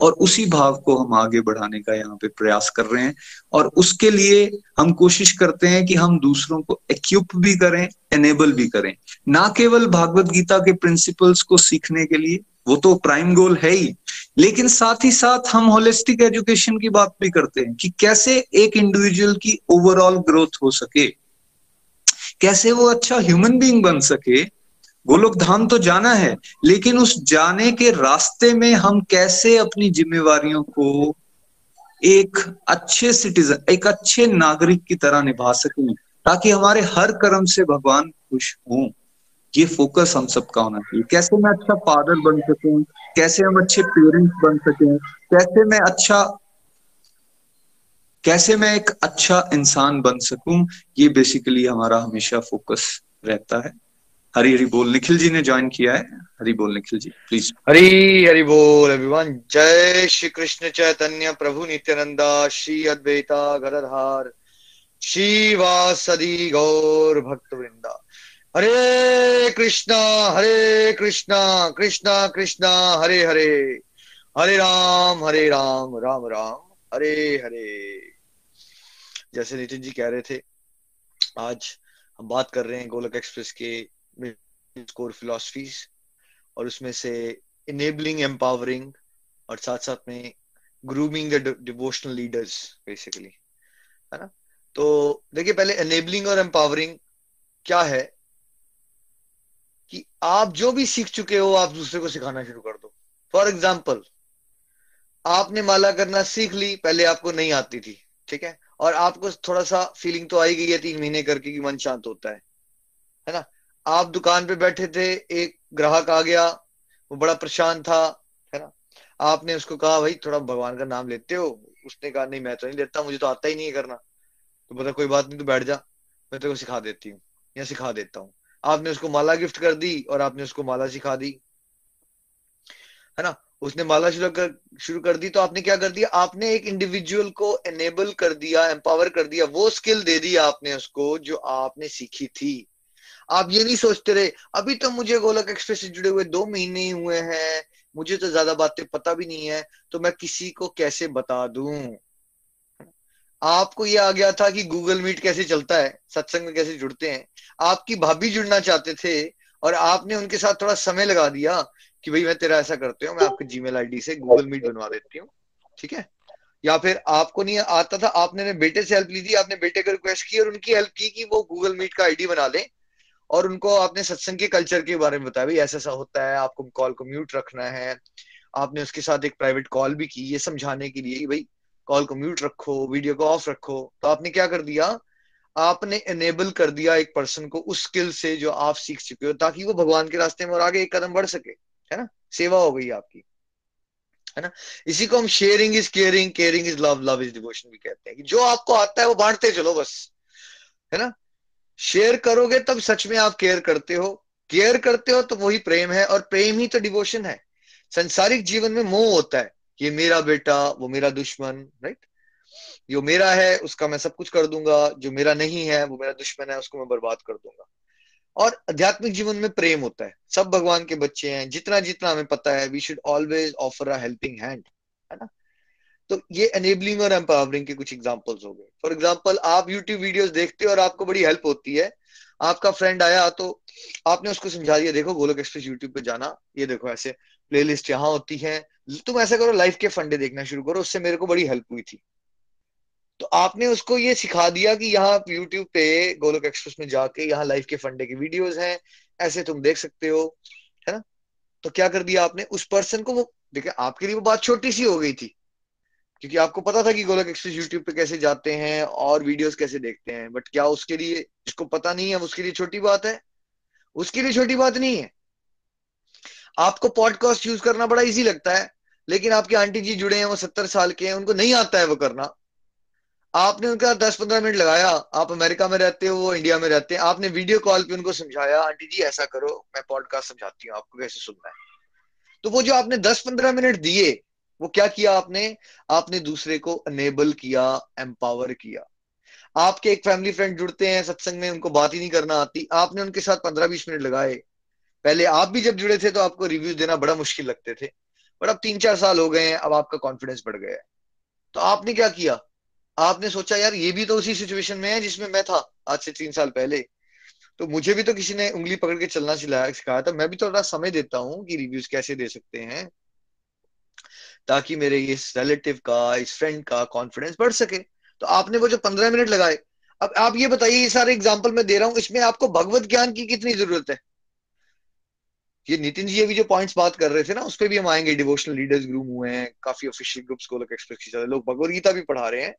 और उसी भाव को हम आगे बढ़ाने का यहाँ पे प्रयास कर रहे हैं और उसके लिए हम कोशिश करते हैं कि हम दूसरों को एक्यूप भी करें एनेबल भी करें। ना केवल भागवत गीता के प्रिंसिपल्स को सीखने के लिए वो तो प्राइम गोल है ही। लेकिन साथ ही साथ हम होलिस्टिक एजुकेशन की बात भी करते हैं कि कैसे एक इंडिविजुअल की ओवरऑल ग्रोथ हो सके। कैसे वो अच्छा ह्यूमन बीइंग बन सके। गोलोक धाम तो जाना है, लेकिन उस जाने के रास्ते में हम कैसे अपनी जिम्मेवारियों को एक अच्छे सिटीजन एक अच्छे नागरिक की तरह निभा सकें, ताकि हमारे हर कर्म से भगवान खुश हों। ये फोकस हम सबका होना चाहिए। कैसे मैं अच्छा फादर बन सकूँ? कैसे हम अच्छे पेरेंट्स बन सकें? कैसे मैं अच्छा कैसे मैं एक अच्छा इंसान बन सकूँ? ये बेसिकली हमारा हमेशा फोकस रहता है। हरी हरी बोल। निखिल जी ने ज्वाइन किया है। हरी बोल निखिल जी प्लीज़
हरी हरी बोल अभिमान जय श्री कृष्ण चैतन्य प्रभु नित्यानंदा, श्री अद्वैता, गदधार, श्री वासदी गौर भक्त वृंदा हरे कृष्णा हरे कृष्णा कृष्णा कृष्णा, हरे हरे। हरे राम हरे राम राम राम, हरे हरे। जैसे नितिन जी कह रहे थे, आज हम बात कर रहे हैं गोलक एक्सप्रेस के कोर फिलोसफीज और उसमें से इनेबलिंग एम्पावरिंग और साथ साथ में grooming the devotional leaders basically है ना? तो देखिए, पहले एनेबलिंग और एम्पावरिंग क्या है? कि आप जो भी सीख चुके हो, आप दूसरे को सिखाना शुरू कर दो। फॉर एग्ज़ाम्पल आपने माला करना सीख ली, पहले आपको नहीं आती थी, ठीक है? और आपको थोड़ा सा फीलिंग तो आई गई है तीन महीने करके कि मन शांत होता है है ना? आप दुकान पे बैठे थे, एक ग्राहक आ गया, वो बड़ा परेशान था, है ना? आपने उसको कहा, भाई, थोड़ा भगवान का नाम लेते हो? उसने कहा, नहीं, मैं तो नहीं लेता, मुझे तो आता ही नहीं है करना। तो बोला, कोई बात नहीं तो बैठ जा, मैं तेरे को सिखा देती हूँ, या सिखा देता हूँ। आपने उसको माला गिफ्ट कर दी और आपने उसको माला सिखा दी। है ना? उसने माला शुरू कर शुरू कर दी तो आपने क्या कर दिया? आपने एक इंडिविजुअल को एनेबल कर दिया एम्पावर कर दिया, वो स्किल दे दी आपने उसको जो आपने सीखी थी। आप ये नहीं सोचते रहे, अभी तो मुझे गोलक एक्सप्रेस से जुड़े हुए दो महीने ही हुए हैं, मुझे तो ज़्यादा बातें पता भी नहीं है तो मैं किसी को कैसे बता दूँ? आपको ये आ गया था कि गूगल मीट कैसे चलता है, सत्संग में कैसे जुड़ते हैं। आपकी भाभी जुड़ना चाहते थे और आपने उनके साथ थोड़ा समय लगा दिया कि भाई मैं तेरा ऐसा करते हूँ, मैं आपके जीमेल आईडी से गूगल मीट बनवा देती हूँ, ठीक है? या फिर आपको नहीं आता था, आपने अपने बेटे से हेल्प ली थी, आपने बेटे को रिक्वेस्ट की और उनकी हेल्प की कि वो गूगल मीट का आईडी बना ले और उनको आपने सत्संग के कल्चर के बारे में बताया, भाई ऐसा ऐसा होता है, आपको कॉल को म्यूट रखना है, आपने उसके साथ एक प्राइवेट कॉल भी की, ये समझाने के लिए भाई कॉल को म्यूट रखो, वीडियो को ऑफ़ रखो। तो आपने क्या कर दिया? आपने एनेबल कर दिया एक पर्सन को उस स्किल से जो आप सीख चुके हो, ताकि वो भगवान के रास्ते में और आगे एक कदम बढ़ सके, है ना? सेवा हो गई आपकी, है ना? इसी को हम sharing is caring caring is love love is devotion भी कहते हैं कि जो आपको आता है वो बांटते चलो बस, है ना? शेयर करोगे तब सच में आप केयर करते हो। केयर करते हो तो वही प्रेम है और प्रेम ही तो डिवोशन है। संसारिक जीवन में मोह होता है। ये मेरा बेटा, वो मेरा दुश्मन राइट जो मेरा है, उसका मैं सब कुछ कर दूँगा। जो मेरा नहीं है, वो मेरा दुश्मन है, उसको मैं बर्बाद कर दूँगा। और आध्यात्मिक जीवन में प्रेम होता है। सब भगवान के बच्चे हैं। जितना जितना हमें पता है we should always offer a helping hand है ना? तो ये एनेबलिंग और एम्पावरिंग के कुछ एग्जांपल्स हो गए। फॉर एग्जांपल आप यूट्यूब वीडियोस देखते हो और आपको बड़ी हेल्प होती है। आपका फ्रेंड आया तो आपने उसको समझा दिया, देखो, गोलक एक्सप्रेस यूट्यूब पे जाना। ये देखो, ऐसे प्लेलिस्ट यहाँ होती है। तुम ऐसा करो लाइफ के फंडे देखना शुरू करो, उससे मेरे को बड़ी हेल्प हुई थी। तो आपने उसको ये सिखा दिया कि यहाँ यूट्यूब पे, गोलक एक्सप्रेस में जाके यहाँ लाइफ के फंडे की वीडियोस हैं, ऐसे तुम देख सकते हो, है ना? तो क्या कर दिया आपने? उस पर्सन को वो, देखिए, आपके लिए वो बात छोटी सी हो गई थी, क्योंकि आपको पता था कि गोलक एक्सप्रेस यूट्यूब पे कैसे जाते हैं और वीडियोस कैसे देखते हैं बट क्या उसके लिए जिसको पता नहीं है उसके लिए छोटी बात है? उसके लिए छोटी बात नहीं है। आपको पॉडकास्ट यूज़ करना बड़ा इजी लगता है, लेकिन आपके आंटी जी जुड़े हैं, वो सत्तर साल के हैं, उनको नहीं आता है वो करना। आपने उनका दस पंद्रह मिनट लगाया, आप अमेरिका में रहते हो, वो इंडिया में रहते हैं, आपने वीडियो कॉल पे उनको समझाया, आंटी जी, ऐसा करो, मैं पॉडकास्ट समझाती हूँ, आपको कैसे सुनना है? तो वो जो आपने दस पंद्रह मिनट दिए, वो क्या किया आपने? आपने दूसरे को अनेबल किया एम्पावर किया। आपके एक फैमिली फ्रेंड जुड़ते हैं, सत्संग में उनको बात ही नहीं करना आती, आपने उनके साथ पंद्रह बीस मिनट लगाए पहले आप भी जब जुड़े थे तो आपको रिव्यू देना बड़ा मुश्किल लगते थे। बट अब तीन चार साल हो गए हैं, अब आपका कॉन्फिडेंस बढ़ गया है। तो आपने क्या किया? आपने सोचा, यार, ये भी तो उसी सिचुएशन में है जिसमें मैं था आज से तीन साल पहले। तो मुझे भी तो किसी ने उंगली पकड़ के चलना सिलाया सिखाया था। मैं भी थोड़ा समय देता हूँ कि रिव्यूज़ कैसे दे सकते हैं, ताकि मेरे इस रिलेटिव का, इस फ्रेंड का कॉन्फिडेंस बढ़ सके। तो आपने वो जो पंद्रह मिनट लगाए, अब आप ये बताइए, ये सारे एग्ज़ाम्पल मैं दे रहा हूँ, इसमें आपको भगवत ज्ञान की कितनी ज़रूरत है? ये नितिन जी अभी जो पॉइंट्स बात कर रहे थे ना, उस पर भी हम आएँगे। डिवोशनल लीडर्स ग्रुप हुए हैं, काफ़ी ऑफिशियल ग्रुप्स को एक्सप्रेस लोग भगवत गीता भी पढ़ा रहे हैं।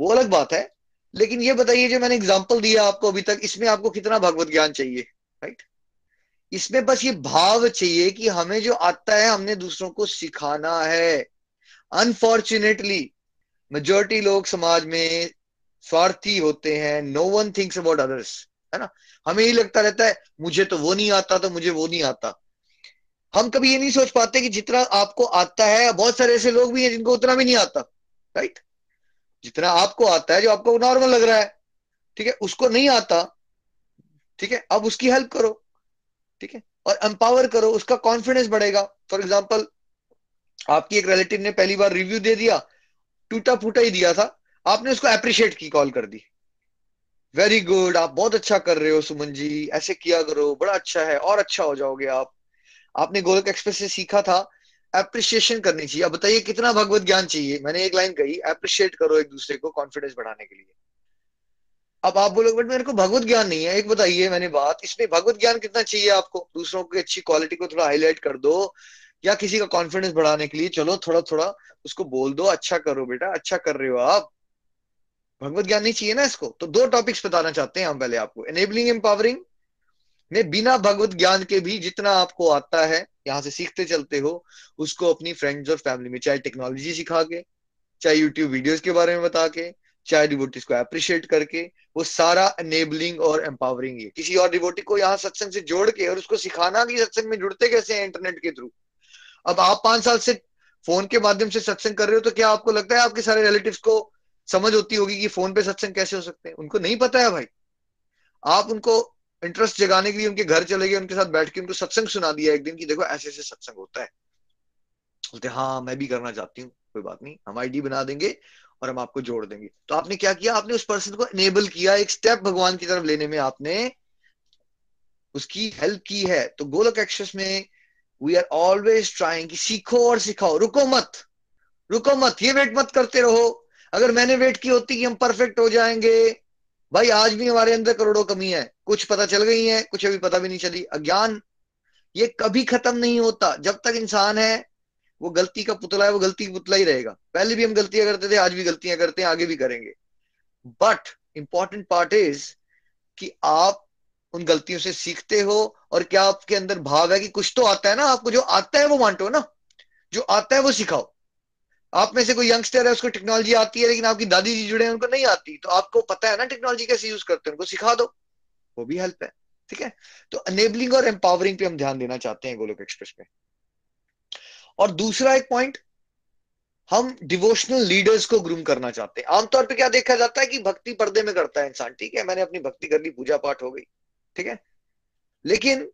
वो अलग बात है। लेकिन ये बताइए जो मैंने एग्ज़ाम्पल दिया आपको अभी तक, इसमें आपको कितना भगवत ज्ञान चाहिए? राइट इसमें बस ये भाव चाहिए कि हमें जो आता है, हमने दूसरों को सिखाना है। अनफॉर्चुनेटली मेजोरिटी लोग समाज में स्वार्थी होते हैं। No one thinks about others है ना? हमें ही लगता रहता है, मुझे तो वो नहीं आता तो मुझे वो नहीं आता। हम कभी ये नहीं सोच पाते कि जितना आपको आता है, बहुत सारे ऐसे लोग भी हैं जिनको उतना भी नहीं आता राइट जितना आपको आता है, जो आपको नॉर्मल लग रहा है, ठीक है? उसको नहीं आता, ठीक है? अब उसकी हेल्प करो, ठीक है? और एम्पावर करो, उसका कॉन्फिडेंस बढ़ेगा। फॉर एग्ज़ाम्पल आपकी एक रिलेटिव ने पहली बार रिव्यू दे दिया टूटा फूटा ही दिया था, आपने उसको अप्रिशिएट की कॉल कर दी। वेरी गुड आप बहुत अच्छा कर रहे हो, सुमन जी। ऐसे किया करो। बड़ा अच्छा है। और अच्छा हो जाओगे आप। आपने गोलक एक्सप्रेस से सीखा था। अप्रिशिएशन करनी चाहिए। अब बताइए, कितना भगवत ज्ञान चाहिए? मैंने एक लाइन कही अप्रिशिएट करो एक दूसरे को कॉन्फिडेंस बढ़ाने के लिए. अब आप बोलोगे, बट मेरे को भगवत ज्ञान नहीं है। एक बताइए मैंने बात। इसमें भगवत ज्ञान कितना चाहिए आपको? दूसरों की अच्छी क्वालिटी को थोड़ा हाईलाइट कर दो। या किसी का कॉन्फिडेंस बढ़ाने के लिए। चलो थोड़ा थोड़ा उसको बोल दो। अच्छा करो बेटा। अच्छा कर रहे हो आप। भगवत ज्ञान नहीं चाहिए ना इसको। तो दो टॉपिक्स बताना चाहते हैं हम पहले आपको। एनेबलिंग एम्पावरिंग में बिना भगवत ज्ञान के भी जितना आपको आता है, यहाँ से सीखते चलते हो, उसको अपनी फ्रेंड्स और फैमिली में, चाहे टेक्नोलॉजी सिखा के, चाहे यूट्यूब वीडियोस के बारे में बता के, चाहे डिवोटीज को अप्रिशिएट करके, वो सारा एनेबलिंग और एम्पावरिंग है किसी और डिवोटी को यहाँ सत्संग से जोड़ के और उसको सिखाना कि सत्संग में जुड़ते कैसे हैं इंटरनेट के थ्रू अब आप पाँच साल से फ़ोन के माध्यम से सत्संग कर रहे हो तो क्या आपको लगता है आपके सारे रिलेटिव्स को समझ होती होगी कि फ़ोन पे सत्संग कैसे हो सकते हैं। उनको नहीं पता है भाई। आप उनको इंटरेस्ट जगाने के लिए उनके घर चले गए, उनके साथ बैठ के उनको सत्संग सुना दिया एक दिन की देखो, ऐसे ऐसे सत्संग होता है। बोलते हाँ मैं भी करना चाहती हूँ, कोई बात नहीं, हम आईडी बना देंगे और हम आपको जोड़ देंगे। तो आपने क्या किया? आपने उस पर्सन को एनेबल किया, एक स्टेप भगवान की तरफ़ लेने में आपने उसकी हेल्प की है। तो गोलक एक्सेस में वी आर ऑलवेज ट्राइंग सीखो और सिखाओ। रुको मत रुको मत, ये वेट मत करते रहो। अगर मैंने वेट की होती कि हम परफेक्ट हो जाएँगे, भाई आज भी हमारे अंदर करोड़ों कमी है। कुछ पता चल गई है, कुछ अभी पता भी नहीं चली। अज्ञान, ये कभी खत्म नहीं होता। जब तक इंसान है, वो गलती का पुतला है, वो गलती का पुतला ही रहेगा। पहले भी हम गलतियाँ करते थे, आज भी गलतियाँ करते हैं, आगे भी करेंगे। बट इंपॉर्टेंट पार्ट इज़ कि आप उन गलतियों से सीखते हो और क्या आपके अंदर भाव है कि कुछ तो आता है ना आपको, जो आता है वो बांटो ना। जो आता है वो सिखाओ। आप में से कोई यंगस्टर है, उसको टेक्नोलॉजी आती है, लेकिन आपकी दादी जी जुड़े हैं, उनको नहीं आती। तो आपको पता है ना टेक्नोलॉजी कैसे यूज़ करते हैं, उनको सिखा दो। वो भी हेल्प है, ठीक है? तो अनेबलिंग और एम्पावरिंग पे हम ध्यान देना चाहते हैं गोलोक एक्सप्रेस पे। और दूसरा एक पॉइंट हम डिवोशनल लीडर्स को ग्रूम करना चाहते हैं। आमतौर पे क्या देखा जाता है कि भक्ति पर्दे में करता है इंसान, ठीक है? मैंने अपनी भक्ति कर ली, पूजा पाठ हो गई, ठीक है? लेकिन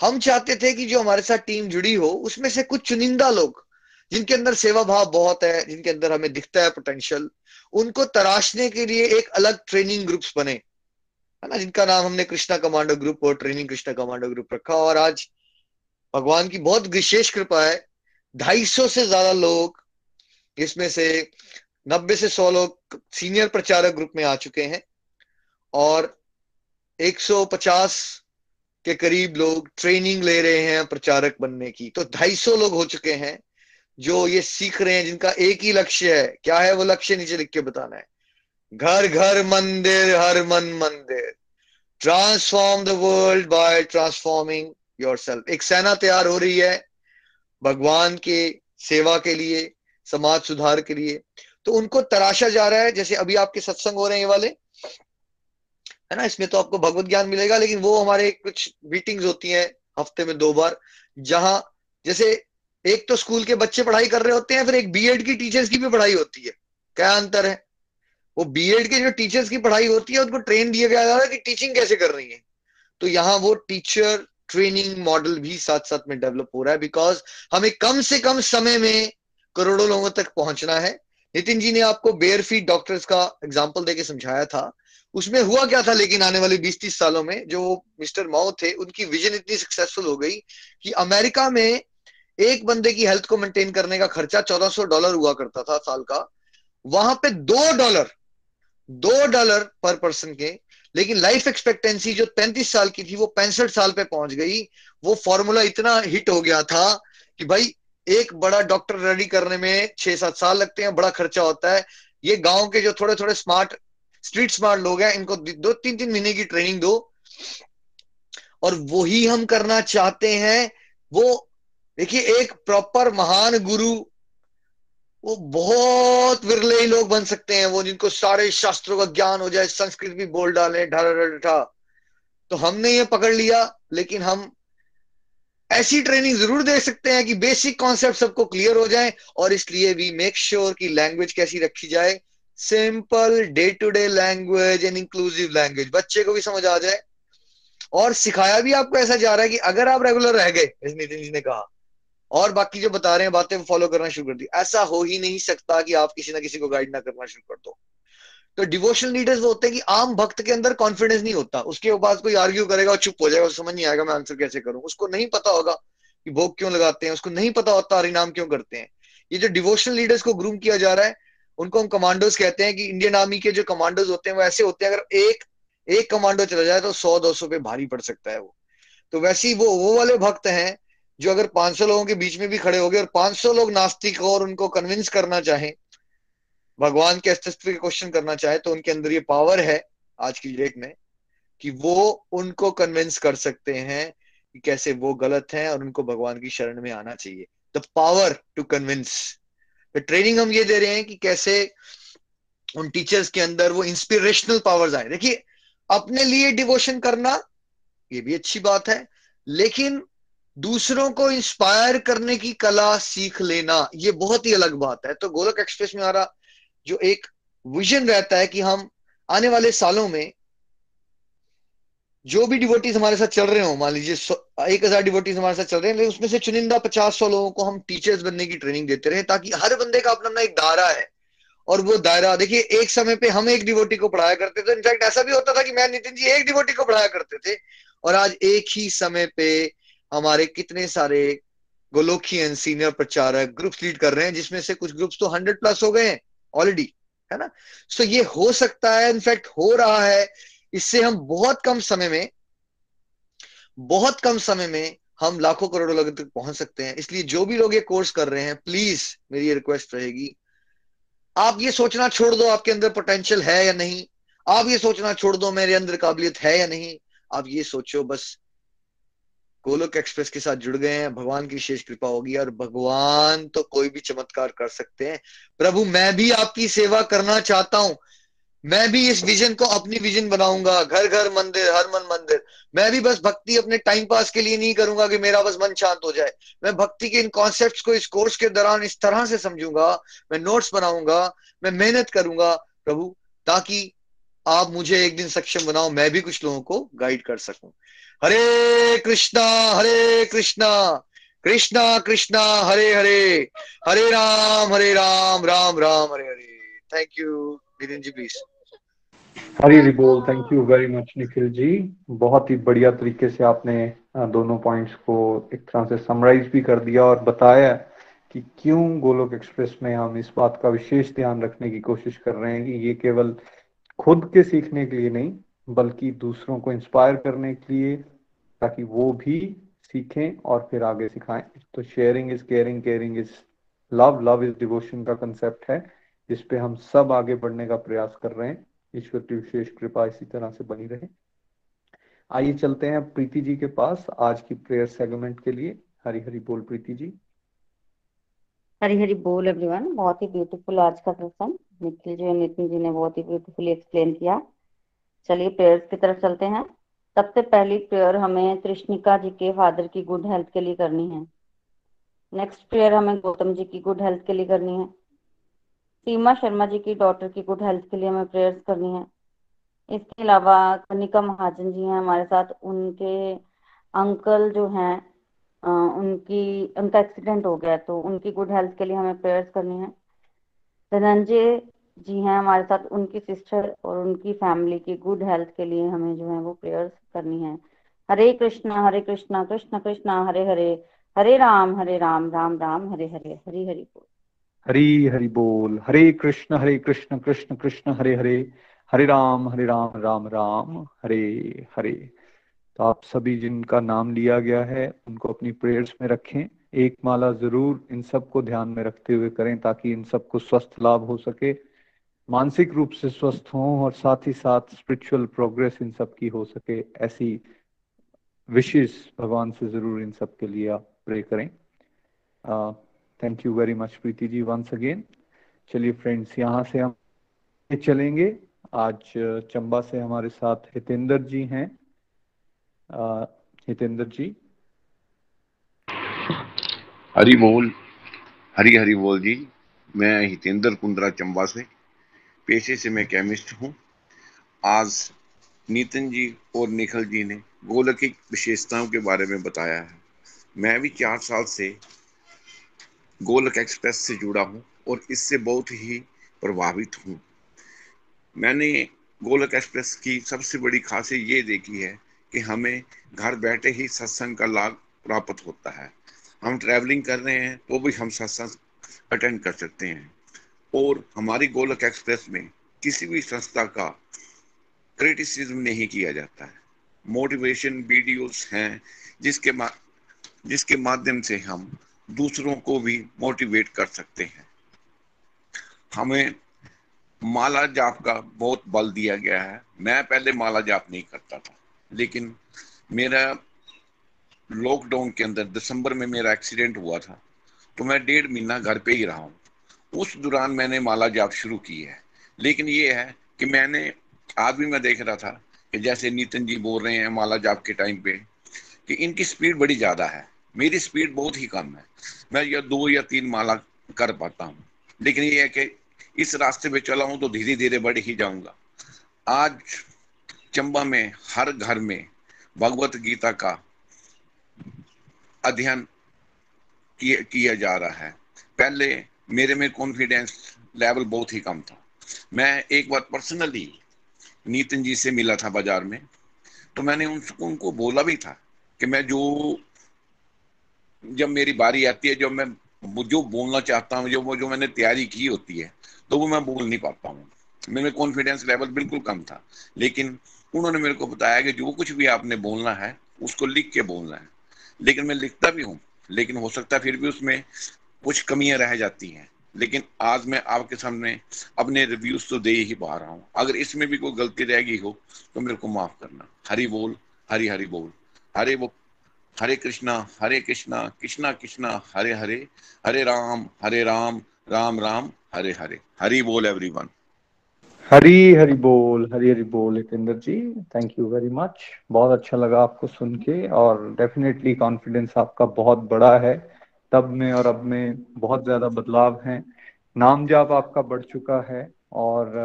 हम चाहते थे कि जो हमारे साथ टीम जुड़ी हो, उसमें से कुछ चुनिंदा लोग जिनके अंदर सेवा भाव बहुत है, जिनके अंदर हमें दिखता है पोटेंशियल उनको तराशने के लिए एक अलग ट्रेनिंग ग्रुप्स बने। है ना, जिनका नाम हमने कृष्णा कमांडो ग्रुप और ट्रेनिंग कृष्णा कमांडो ग्रुप रखा और आज भगवान की बहुत विशेष कृपा है। ढाई सौ से ज़्यादा लोग इसमें से नब्बे से सौ लोग सीनियर प्रचारक ग्रुप में आ चुके हैं और 150 के करीब लोग ट्रेनिंग ले रहे हैं प्रचारक बनने की। तो 250 लोग हो चुके हैं। जो ये सीख रहे हैं, जिनका एक ही लक्ष्य है। क्या है वो लक्ष्य? नीचे लिख के बताना है। घर घर, मंदिर, हर मन, मंदिर। Transform the world by transforming your एक सेना तैयार हो रही है भगवान के सेवा के लिए, समाज सुधार के लिए। तो उनको तराशा जा रहा है, जैसे अभी आपके सत्संग हो रहे हैं ये वाले। है ना? इसमें तो आपको भगवत ज्ञान मिलेगा, लेकिन वो हमारे कुछ मीटिंग्स होती हैं, हफ़्ते में दो बार, जहाँ जैसे एक तो स्कूल के बच्चे पढ़ाई कर रहे होते हैं, फिर एक बीएड की टीचर्स की भी पढ़ाई होती है। क्या अंतर है? वो बीएड के जो टीचर्स की पढ़ाई होती है, उनको ट्रेन दिया गया है कि टीचिंग कैसे कर रही है। तो यहाँ वो टीचर ट्रेनिंग मॉडल भी साथ साथ में डेवलप हो रहा है बिकॉज़ हमें कम से कम समय में करोड़ों लोगों तक पहुँचना है। नितिन जी ने आपको बेयर फीट डॉक्टर्स का एग्ज़ाम्पल देके समझाया था। उसमें हुआ क्या था लेकिन आने वाले 20-30 सालों में? जो मिस्टर माओ थे, उनकी विजन इतनी सक्सेसफुल हो गई कि अमेरिका में एक बंदे की हेल्थ को मेंटेन करने का खर्चा 1400 डॉलर हुआ करता था साल का। वहाँ पे दो डॉलर दो डॉलर पर पर्सन के, लेकिन लाइफ एक्सपेक्टेंसी जो 35 साल की थी, वो पैंसठ साल पे पहुँच गई। वो फॉर्मूला इतना हिट हो गया था कि भाई, एक बड़ा डॉक्टर रेडी करने में छह सात साल लगते हैं, बड़ा खर्चा होता है। ये गाँव के जो थोड़े थोड़े स्मार्ट स्ट्रीट स्मार्ट लोग हैं, इनको दो तीन तीन महीने की ट्रेनिंग दो। और वही हम करना चाहते हैं, वो देखिए, एक प्रॉपर महान गुरु, वो बहुत विरले ही लोग बन सकते हैं, वो जिनको सारे शास्त्रों का ज्ञान हो जाए, संस्कृत भी बोल डाले ढा तो हमने ये पकड़ लिया, लेकिन हम ऐसी ट्रेनिंग ज़रूर दे सकते हैं कि बेसिक कॉन्सेप्ट सबको क्लियर हो जाए, और इसलिए वी मेक श्योर कि लैंग्वेज कैसी रखी जाए। Simple day to day language and inclusive language बच्चे को भी समझ आ जाए। और सिखाया भी आपको ऐसा जा रहा है कि अगर आप रेगुलर रह गए नितिन जी ने कहा। और बाकी जो बता रहे हैं बातें फॉलो करना शुरू कर दी। ऐसा हो ही नहीं सकता कि आप किसी ना किसी को गाइड ना करना शुरू कर दो। तो डिवोशनल लीडर्स वो होते हैं कि आम भक्त के अंदर कॉन्फिडेंस नहीं होता। उसके बाद कोई आर्ग्यू करेगा और चुप हो जाएगा, समझ नहीं आएगा मैं आंसर कैसे करूँ। उसको नहीं पता होगा कि भोग क्यों लगाते हैं, उसको नहीं पता होता हरिनाम क्यों करते हैं। ये जो डिवोशनल लीडर्स को ग्रूम किया जा रहा है, उनको हम कमांडोज कहते हैं कि इंडियन आर्मी के जो कमांडोज होते हैं, वो ऐसे होते हैं, अगर एक एक कमांडो चला जाए तो सौ, दो सौ पे भारी पड़ सकता है वो। तो वैसे ही वो वो वाले भक्त हैं जो अगर 500 लोगों के बीच में भी खड़े हो गए और 500 लोग नास्तिक हो और उनको कन्विंस करना चाहें, भगवान के अस्तित्व के क्वेश्चन करना चाहे तो उनके अंदर ये पावर है आज की डेट में कि वो उनको कन्विंस कर सकते हैं कि कैसे वो गलत हैं और उनको भगवान की शरण में आना चाहिए। द पावर टू कन्विंस तो ट्रेनिंग हम ये दे रहे हैं कि कैसे उन टीचर्स के अंदर वो इंस्पिरेशनल पावर्स आए। देखिए, अपने लिए डिवोशन करना, ये भी अच्छी बात है, लेकिन दूसरों को इंस्पायर करने की कला सीख लेना, ये बहुत ही अलग बात है। तो गोलक एक्सप्रेस में हमारा जो एक विजन रहता है कि हम आने वाले सालों में जो भी डिवोटीज हमारे साथ चल रहे हो, मान लीजिए एक हज़ार डिवोटीज हमारे साथ चल रहे हैं लेकिन उसमें से चुनिंदा पचास सौ लोगों को हम टीचर्स बनने की ट्रेनिंग देते रहे, ताकि हर बंदे का अपना अपना एक दायरा है। और वो दायरा, देखिए, एक समय पे हम एक डिवोटी को पढ़ाया करते थे। इनफैक्ट ऐसा भी होता था कि मैं नितिन जी एक डिवोटी को पढ़ाया करते थे। और आज एक ही समय पे हमारे कितने सारे गोलोखियन सीनियर प्रचारक ग्रुप्स लीड कर रहे हैं, जिसमें से कुछ ग्रुप्स तो हंड्रेड प्लस हो गए हैं ऑलरेडी है ना? सो so ये हो सकता है इनफैक्ट हो रहा है। इससे हम बहुत कम समय में, बहुत कम समय में हम लाखों करोड़ों लोगों तक पहुँच सकते हैं। इसलिए जो भी लोग ये कोर्स कर रहे हैं प्लीज़ मेरी रिक्वेस्ट रहेगी। आप ये सोचना छोड़ दो, आपके अंदर पोटेंशियल है या नहीं। आप ये सोचना छोड़ दो, मेरे अंदर काबिलियत है या नहीं। आप ये सोचो, बस गोलोक एक्सप्रेस के साथ जुड़ गए हैं। भगवान की विशेष कृपा होगी और भगवान तो कोई भी चमत्कार कर सकते हैं। प्रभु, मैं भी आपकी सेवा करना चाहता हूँ। मैं भी इस विजन को अपनी विजन बनाऊँगा। घर घर मंदिर, हर मन मंदिर। मैं भी बस भक्ति अपने टाइम पास के लिए नहीं करूँगा कि मेरा बस मन शांत हो जाए। मैं भक्ति के इन कॉन्सेप्ट्स को इस कोर्स के दौरान इस तरह से समझूँगा। मैं नोट्स बनाऊँगा, मैं मेहनत करूँगा। प्रभु, ताकि आप मुझे एक दिन सक्षम बनाओ, मैं भी कुछ लोगों को गाइड कर सकूँ। Hare Krishna Hare Krishna Krishna Krishna, Hare Hare Hare Ram Hare Ram Ram Ram, Hare Hare. Thank you Nitin ji please
Hari Hari बोल। Thank you very much Nikhil ji. बहुत ही बढ़िया तरीके से आपने दोनों पॉइंट्स को एक तरह से समराइज भी कर दिया और बताया कि क्यों गोलोक एक्सप्रेस में हम इस बात का विशेष ध्यान रखने की कोशिश कर रहे हैं कि ये केवल खुद के सीखने के लिए नहीं, बल्कि दूसरों को इंस्पायर करने के लिए, ताकि वो भी सीखें और फिर आगे सिखाएँ। तो sharing is caring caring is love love is devotion का कंसेप्ट है, जिस पे हम सब आगे बढ़ने का प्रयास कर रहे हैं। ईश्वर की विशेष कृपा इसी तरह से बनी रहे। आइए चलते हैं प्रीति जी के पास आज की प्रेयर सेगमेंट के लिए। हरी हरी बोल प्रीति जी।
हरी हरी बोल एवरीवन बहुत ही ब्यूटीफुल आज का सेशन निखिल जी नितिन जी ने बहुत ही ब्यूटीफुली एक्सप्लेन किया. चलिए प्रेयर्स की तरफ़ चलते हैं. सबसे पहली प्रेयर हमें कृष्णिका जी के फादर की गुड हेल्थ के लिए करनी है. नेक्स्ट प्रेयर हमें गौतम जी की गुड हेल्थ के लिए करनी है. सीमा शर्मा जी की डॉटर की गुड हेल्थ के लिए हमें प्रेयर्स करनी है. इसके अलावा कनिका महाजन जी हैं हमारे साथ. उनके अंकल जो हैं उनकी, उनका एक्सीडेंट हो गया तो उनकी गुड हेल्थ के लिए हमें प्रेयर्स करनी है। धनंजय जी हैं हमारे साथ, उनकी सिस्टर और उनकी फैमिली की गुड हेल्थ के लिए हमें जो है वो प्रेयर्स करनी है। हरे कृष्णा हरे कृष्णा, कृष्ण कृष्णा, हरे हरे हरे राम हरे राम राम राम, हरे हरे, हरी हरि बोल।
हरी हरि बोल, हरे कृष्ण हरे कृष्ण कृष्ण कृष्ण, हरे हरे हरे राम हरे राम राम राम, हरे हरे। आप सभी जिनका नाम लिया गया है, उनको अपनी प्रेयर्स में रखें। एक माला ज़रूर इन सबको ध्यान में रखते हुए करें ताकि इन सबको स्वस्थ लाभ हो सके। मानसिक रूप से स्वस्थ हों और साथ ही साथ स्पिरिचुअल प्रोग्रेस इन सब की हो सके। ऐसी विशेष भगवान से ज़रूर इन सब के लिए आप प्रे करें। Thank you very much Preeti ji once again चलिए फ्रेंड्स यहाँ से हम चलेंगे। आज चंबा से हमारे साथ हितेंद्र जी हैं। हितेंद्र जी।
हरी बोल, हरी हरी बोल जी। मैं हितेंद्र कुंद्रा चंबा से, पेशे से मैं केमिस्ट हूँ। आज नितिन जी और निखिल जी ने गोलकिक विशेषताओं के बारे में बताया है। मैं भी चार साल से गोलक एक्सप्रेस से जुड़ा हूँ और इससे बहुत ही प्रभावित हूँ। मैंने गोलक एक्सप्रेस की सबसे बड़ी खासियत ये देखी है कि हमें घर बैठे ही सत्संग का लाभ प्राप्त होता है। हम ट्रैवलिंग कर रहे हैं तो भी हम सत्संग अटेंड कर सकते हैं। और हमारी गोलक एक्सप्रेस में किसी भी संस्था का क्रिटिसिज्म नहीं किया जाता है। मोटिवेशन वीडियोस हैं जिसके मा, जिसके माध्यम से हम दूसरों को भी मोटिवेट कर सकते हैं। हमें माला जाप का बहुत बल दिया गया है। मैं पहले माला जाप नहीं करता था। लेकिन मेरा लॉकडाउन के अंदर दिसंबर में मेरा एक्सीडेंट हुआ था तो मैं डेढ़ महीना घर पे ही रहा हूँ। उस दौरान मैंने माला जाप शुरू की है। लेकिन ये है कि मैंने, आज भी मैं देख रहा था कि जैसे नितिन जी बोल रहे हैं माला जाप के टाइम पे, कि इनकी स्पीड बड़ी ज़्यादा है। मेरी स्पीड बहुत ही कम है। मैं या दो या तीन माला कर पाता हूँ। लेकिन ये है कि इस रास्ते पे चला हूँ तो धीरे धीरे बढ़ ही जाऊँगा। आज चंबा में हर घर में भगवत गीता का अध्ययन किया, जा रहा है। पहले मेरे में कॉन्फिडेंस लेवल बहुत ही कम था। मैं एक बार पर्सनली नितिन जी से मिला था बाज़ार में तो मैंने उनको उनको बोला भी था कि मैं जो जब मेरी बारी आती है जब मैं जो बोलना चाहता हूँ जो जो मैंने तैयारी की होती है तो वो मैं बोल नहीं पाता हूँ। मेरे कॉन्फिडेंस लेवल बिल्कुल कम था लेकिन उन्होंने मेरे को बताया कि जो कुछ भी आपने बोलना है, उसको लिख के बोलना है। लेकिन मैं लिखता भी हूँ, लेकिन हो सकता है फिर भी उसमें कुछ कमियाँ रह जाती हैं। लेकिन आज मैं आपके सामने अपने रिव्यूज़ तो दे ही पा रहा हूँ। अगर इसमें भी कोई गलती रह गई हो तो मेरे को माफ़ करना। हरी बोल, हरी हरी बोल। हरे वो, हरे कृष्णा हरे कृष्णा कृष्णा कृष्णा, हरे हरे। हरे राम हरे राम राम राम, हरे हरे। हरी बोल एवरीवन
हरी हरी बोल, हरी हरी बोल Hitendra ji thank you very much बहुत अच्छा लगा आपको सुन के और डेफिनेटली कॉन्फिडेंस आपका बहुत बड़ा है। तब में और अब में बहुत ज़्यादा बदलाव है। नाम जाप आपका बढ़ चुका है और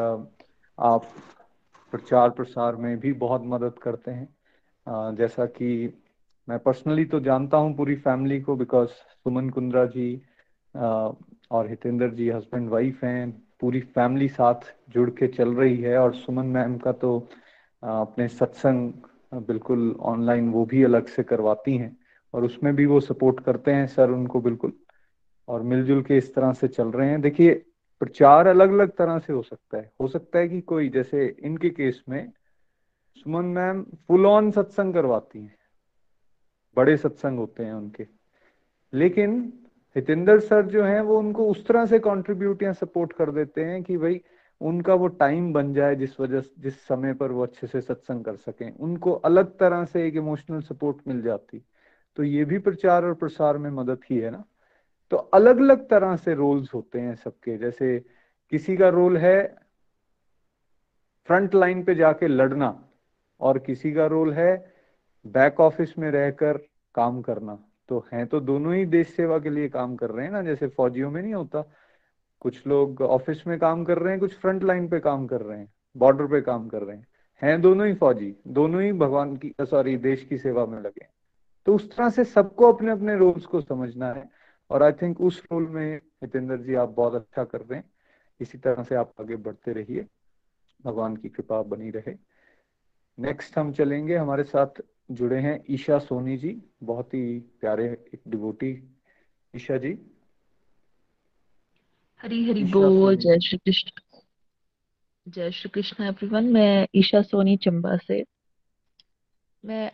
आप प्रचार प्रसार में भी बहुत मदद करते हैं। जैसा कि मैं पर्सनली तो जानता हूँ पूरी फैमिली को बिकॉज़ सुमन कुंद्रा जी और हितेंद्र जी हस्बैंड वाइफ हैं। पूरी फैमिली साथ जुड़ के चल रही है और सुमन मैम का तो अपने सत्संग बिल्कुल ऑनलाइन वो भी अलग से करवाती हैं और उसमें भी वो सपोर्ट करते हैं सर उनको बिल्कुल और मिलजुल के इस तरह से चल रहे हैं। देखिए, प्रचार अलग अलग तरह से हो सकता है। हो सकता है कि कोई, जैसे इनके केस में सुमन मैम फुल ऑन सत्संग करवाती हैं। बड़े सत्संग होते हैं उनके। लेकिन हितेंद्र सर जो हैं, वो उनको उस तरह से कंट्रीब्यूट या सपोर्ट कर देते हैं कि भाई, उनका वो टाइम बन जाए जिस वजह जिस समय पर वो अच्छे से सत्संग कर सकें। उनको अलग तरह से एक इमोशनल सपोर्ट मिल जाती। तो ये भी प्रचार और प्रसार में मदद ही है ना? तो अलग अलग तरह से रोल्स होते हैं सबके। जैसे किसी का रोल है फ्रंट लाइन पे जाके लड़ना, और किसी का रोल है बैक ऑफ़िस में रहकर काम करना। तो हैं तो दोनों ही देश सेवा के लिए काम कर रहे हैं ना, जैसे फौजियों में नहीं होता। कुछ लोग ऑफ़िस में काम कर रहे हैं, कुछ फ्रंट लाइन पे काम कर रहे हैं, बॉर्डर पे काम कर रहे हैं। हैं दोनों ही फौजी, दोनों ही भगवान की, सॉरी, देश की सेवा में लगे तो उस तरह से सबको अपने अपने रोल्स को समझना है। और आई थिंक उस रोल में हितेंद्र जी, आप बहुत अच्छा कर रहे हैं। इसी तरह से आप आगे बढ़ते रहिए। भगवान की कृपा बनी रहे। नेक्स्ट हम चलेंगे हमारे साथ जुड़े हैं। ईशा सोनी जी बहुत ही प्यारे एक डिवोटी। ईशा जी।
हरी हरी बोल जय श्री कृष्ण। जय श्री कृष्ण एवरीवन मैं ईशा सोनी चंबा से। मैं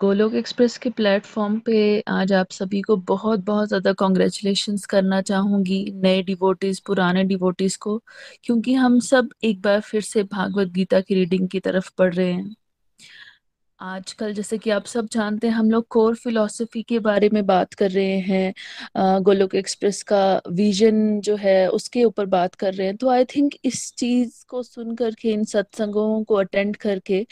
गोलोक एक्सप्रेस के प्लेटफॉर्म पे आज आप सभी को बहुत बहुत ज़्यादा कॉन्ग्रेचुलेशंस करना चाहूँगी नए डिवोटीज पुराने डिवोटीज को क्योंकि हम सब एक बार फिर से भागवत गीता की रीडिंग की तरफ़ पढ़ रहे हैं। आजकल जैसे कि आप सब जानते हैं, हम लोग कोर फिलॉसफी के बारे में बात कर रहे हैं गोलोक एक्सप्रेस का विजन जो है उसके ऊपर बात कर रहे हैं। तो आई थिंक इस चीज़ को सुन करके इन सत्संगों को अटेंड करके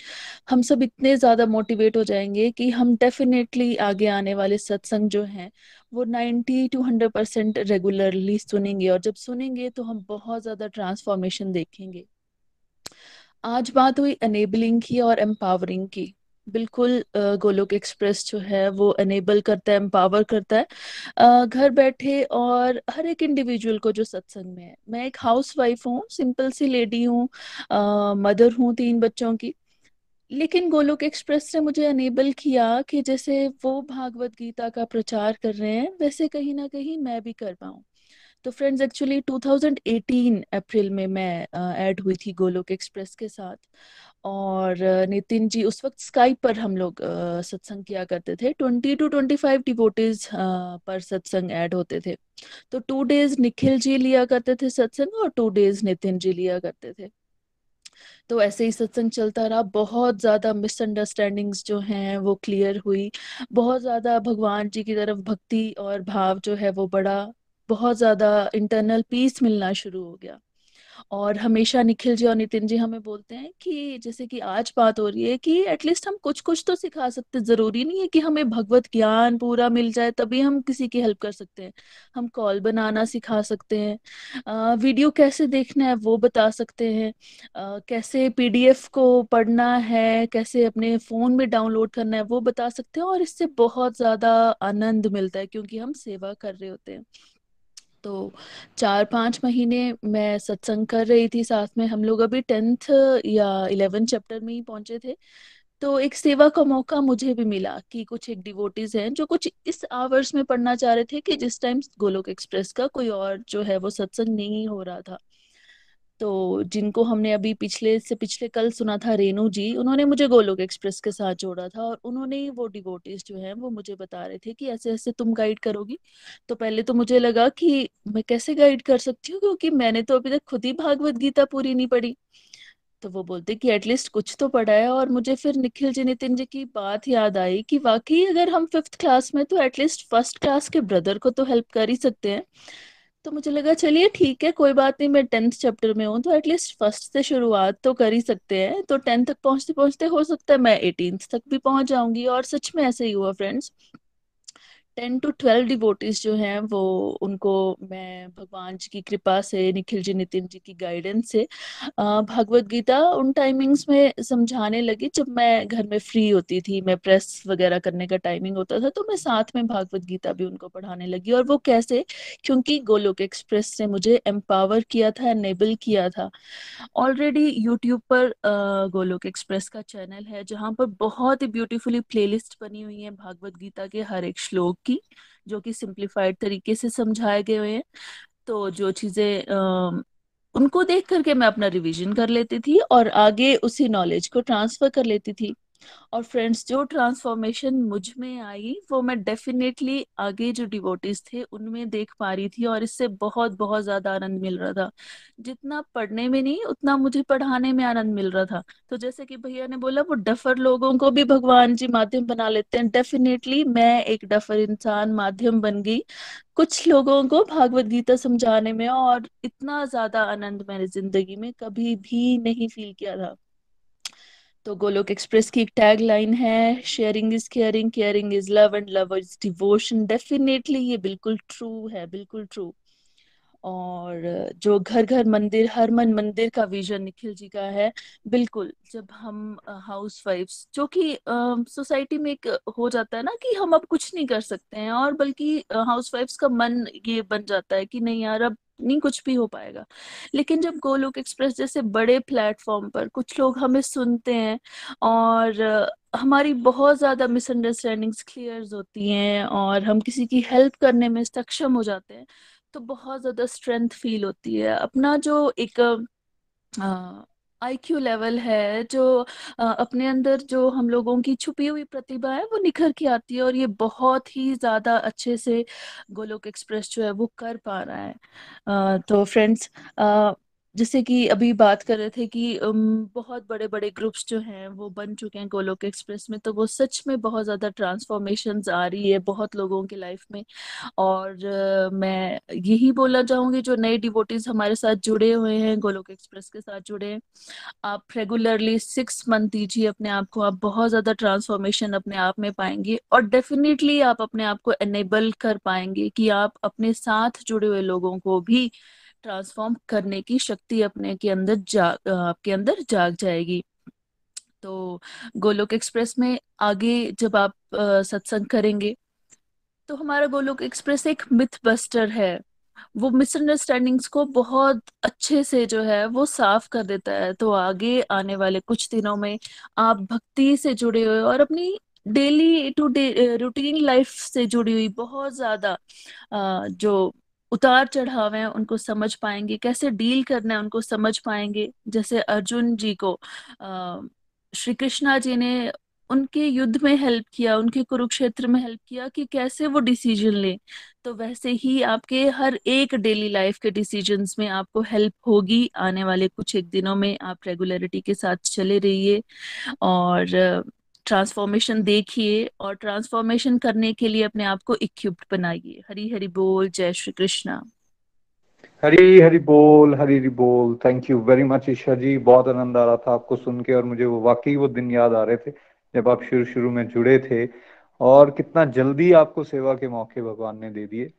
हम सब इतने ज़्यादा मोटिवेट हो जाएँगे कि हम डेफिनेटली आगे आने वाले सत्संग जो हैं, वो 90 टू 100 परसेंट रेगुलरली सुनेंगे। और जब सुनेंगे तो हम बहुत ज़्यादा ट्रांसफॉर्मेशन देखेंगे। आज बात हुई एनेबलिंग की और एम्पावरिंग की। बिल्कुल गोलोक एक्सप्रेस जो है वो एनेबल करता है एम्पावर करता है। घर बैठे और हर एक इंडिविजुअल को जो सत्संग में है। मैं एक हाउस वाइफ हूँ सिंपल सी लेडी हूँ मदर हूँ तीन बच्चों की। लेकिन गोलोक एक्सप्रेस ने मुझे अनेबल किया कि जैसे वो भागवत गीता का प्रचार कर रहे हैं, वैसे कहीं ना कहीं मैं भी कर पाऊँ। तो फ्रेंड्स एक्चुअली 2018 अप्रैल में मैं ऐड हुई थी गोलोक एक्सप्रेस के साथ। और नितिन जी, उस वक्त स्काइप पर हम लोग सत्संग किया करते थे। Twenty two twenty five devotees पर सत्संग ऐड होते थे। तो टू डेज़ निखिल जी लिया करते थे सत्संग और टू डेज़ नितिन जी लिया करते थे। तो ऐसे ही सत्संग चलता रहा। बहुत ज़्यादा मिसअंडरस्टैंडिंग्स जो हैं, वो क्लियर हुई। बहुत ज़्यादा भगवान जी की तरफ़ भक्ति और भाव जो है, वो बड़ा बहुत ज़्यादा इंटरनल पीस मिलना शुरू हो गया। और हमेशा निखिल जी और नितिन जी हमें बोलते हैं कि जैसे कि आज बात हो रही है कि एटलीस्ट हम कुछ कुछ तो सिखा सकते ज़रूरी नहीं है कि हमें भगवत ज्ञान पूरा मिल जाए, तभी हम किसी की हेल्प कर सकते हैं। हम कॉल बनाना सिखा सकते हैं। वीडियो कैसे देखना है वो बता सकते हैं। कैसे पीडीएफ को पढ़ना है, कैसे अपने फ़ोन में डाउनलोड करना है वो बता सकते हैं और इससे बहुत ज़्यादा आनंद मिलता है क्योंकि हम सेवा कर रहे होते हैं। तो चार पाँच महीने मैं सत्संग कर रही थी साथ में। हम लोग अभी टेंथ या इलेवेंथ चैप्टर में ही पहुँचे थे। तो एक सेवा का मौका मुझे भी मिला कि कुछ एक डिवोटीज हैं जो कुछ इस आवर्स में पढ़ना चाह रहे थे कि जिस टाइम गोलोक एक्सप्रेस का कोई और जो है वो सत्संग नहीं हो रहा था। तो जिनको हमने अभी पिछले से पिछले कल सुना था रेनू जी, उन्होंने मुझे गोलोक एक्सप्रेस के साथ जोड़ा था और उन्होंने ही वो डिवोटीज जो है वो मुझे बता रहे थे कि ऐसे ऐसे तुम गाइड करोगी। तो पहले तो मुझे लगा कि मैं कैसे गाइड कर सकती हूँ क्योंकि मैंने तो अभी तक खुद ही भागवत गीता पूरी नहीं पढ़ी। तो वो बोलते कि एटलीस्ट कुछ तो पढ़ा है और मुझे फिर निखिल जी, नितिन जी की बात याद आई कि वाकई अगर हम फिफ्थ क्लास में तो एटलीस्ट फ़र्स्ट क्लास के ब्रदर को तो हेल्प कर ही सकते हैं। तो मुझे लगा, चलिए ठीक है, कोई बात नहीं, मैं टेंथ चैप्टर में हूँ तो एटलीस्ट फ़र्स्ट से शुरुआत तो कर ही सकते हैं। तो टेंथ तक पहुँचते पहुँचते हो सकता है मैं एटीन तक भी पहुँच जाऊँगी, और सच में ऐसे ही हुआ friends ten to twelve devotees जो हैं, वो उनको मैं भगवान जी की कृपा से, निखिल जी, नितिन जी की गाइडेंस से भगवत गीता उन टाइमिंग्स में समझाने लगी। जब मैं घर में फ्री होती थी, मैं प्रेस वगैरह करने का टाइमिंग होता था तो मैं साथ में भागवत गीता भी उनको पढ़ाने लगी। और वो कैसे? क्योंकि गोलोक एक्सप्रेस ने मुझे एम्पावर किया था एनेबल किया था। ऑलरेडी यूट्यूब पर गोलोक एक्सप्रेस का चैनल है, जहाँ पर बहुत ही ब्यूटीफुली प्लेलिस्ट बनी हुई है भागवत गीता के हर एक श्लोक की, जो कि सिंप्लीफाइड तरीके से समझाए गए हैं। तो जो चीज़ें उनको देख करके मैं अपना रिवीजन कर लेती थी और आगे उसी नॉलेज को ट्रांसफ़र कर लेती थी। और फ्रेंड्स जो ट्रांसफॉर्मेशन मुझमें आई, वो मैं डेफिनेटली आगे जो डिवोटीज थे, उनमें देख पा रही थी और इससे बहुत बहुत ज़्यादा आनंद मिल रहा था। जितना पढ़ने में नहीं, उतना मुझे पढ़ाने में आनंद मिल रहा था। तो जैसे कि भैया ने बोला, वो डफर लोगों को भी भगवान जी माध्यम बना लेते हैं। डेफिनेटली मैं एक डफर इंसान माध्यम बन गई कुछ लोगों को भागवत गीता समझाने में और इतना ज़्यादा आनंद मैंने ज़िंदगी में कभी भी नहीं फील किया था। तो गोलोक एक्सप्रेस की एक टैग लाइन है sharing is caring caring is love and love is devotion definitely ये बिल्कुल ट्रू है, बिल्कुल ट्रू और जो घर घर मंदिर हर मन मंदिर का विजन निखिल जी का है, बिल्कुल, जब हम हाउस वाइफ्स जो कि सोसाइटी में एक हो जाता है ना कि हम अब कुछ नहीं कर सकते हैं और बल्कि हाउस वाइफ्स का मन ये बन जाता है कि नहीं यार, अब नहीं कुछ भी हो पाएगा। लेकिन जब गोलोक एक्सप्रेस जैसे बड़े प्लेटफॉर्म पर कुछ लोग हमें सुनते हैं और हमारी बहुत ज़्यादा मिसअंडरस्टैंडिंग्स क्लियर होती हैं और हम किसी की हेल्प करने में सक्षम हो जाते हैं तो बहुत ज़्यादा स्ट्रेंथ फील होती है। अपना जो एक आई क्यू लेवल है, जो अपने अंदर जो हम लोगों की छुपी हुई प्रतिभा है, वो निखर के आती है और ये बहुत ही ज़्यादा अच्छे से गोलोक एक्सप्रेस जो है वो कर पा रहा है। तो फ्रेंड्स जैसे कि अभी बात कर रहे थे कि बहुत बड़े बड़े ग्रुप्स जो हैं, वो बन चुके हैं गोलोक एक्सप्रेस में तो वो सच में बहुत ज़्यादा ट्रांसफॉर्मेशन आ रही है बहुत लोगों की लाइफ में। और मैं यही बोलना चाहूँगी, जो नए डिवोटीज हमारे साथ जुड़े हुए हैं गोलोक एक्सप्रेस के साथ जुड़े हैं, आप रेगुलरली सिक्स मंथ दीजिए अपने आप को, आप बहुत ज़्यादा ट्रांसफॉर्मेशन अपने आप में पाएँगे और डेफिनेटली आप अपने आप को एनेबल कर पाएँगे कि आप अपने साथ जुड़े हुए लोगों को भी ट्रांसफॉर्म करने की शक्ति अपने के अंदर जाग आपके अंदर जाग जाएगी। तो गोलोक एक्सप्रेस में आगे जब आप सत्संग करेंगे तो हमारा गोलोक एक्सप्रेस एक मिथ बस्टर है। वो मिसअंडरस्टैंडिंग्स को बहुत अच्छे से जो है वो साफ़ कर देता है। तो आगे आने वाले कुछ दिनों में आप भक्ति से जुड़े हुए और अपनी daily to day routine life से जुड़ी हुई बहुत ज़्यादा जो उतार चढ़ाव है, उनको समझ पाएँगे, कैसे डील करना है उनको समझ पाएँगे। जैसे अर्जुन जी को श्री कृष्णा जी ने उनके युद्ध में हेल्प किया, उनके कुरुक्षेत्र में हेल्प किया कि कैसे वो डिसीज़न ले। तो वैसे ही आपके हर एक डेली लाइफ के डिसीजंस में आपको हेल्प होगी। आने वाले कुछ एक दिनों में आप रेगुलरिटी के साथ चले रहिए और ट्रांसफॉर्मेशन देखिए और ट्रांसफॉर्मेशन करने के लिए अपने आप को इक्विप्ड बनाइए। हरी हरि बोल, जय श्री कृष्णा।
हरी हरी बोल, हरी हरी बोल। Thank you very much Isha ji. बहुत आनंद आ रहा था आपको सुन के और मुझे वो वाकई वो दिन याद आ रहे थे जब आप शुरू शुरू में जुड़े थे। और कितना जल्दी आपको सेवा के मौके भगवान ने दे दिए।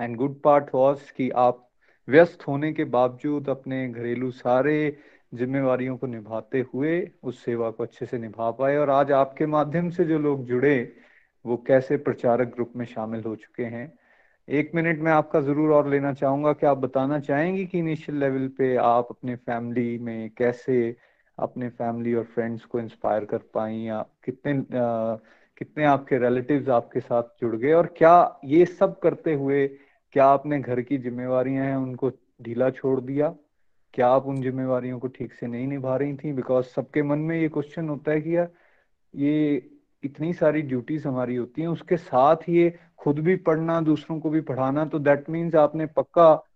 एंड गुड पार्ट वॉज़ कि आप व्यस्त होने के बावजूद अपने घरेलू सारे जिम्मेवारियों को निभाते हुए उस सेवा को अच्छे से निभा पाए। और आज आपके माध्यम से जो लोग जुड़े वो कैसे प्रचारक ग्रुप में शामिल हो चुके हैं। एक मिनट में आपका ज़रूर और लेना चाहूँगा कि आप बताना चाहेंगे कि इनिशियल लेवल पे आप अपने फैमिली में कैसे अपने फैमिली और फ्रेंड्स को इंस्पायर कर पाई? या कितने आ, कितने आपके रिलेटिव्स आपके साथ जुड़ गए? और क्या ये सब करते हुए क्या आपने घर की जिम्मेवारियाँ हैं उनको ढीला छोड़ दिया? क्या आप उन जिम्मेवारियों को ठीक से नहीं निभा रही थी? बिकॉज़ सबके मन में ये क्वेश्चन होता है कि यार, ये इतनी सारी ड्यूटीज़ हमारी होती हैं, उसके साथ ये खुद भी पढ़ना, दूसरों को भी पढ़ाना तो दैट मीन्स आपने पक्का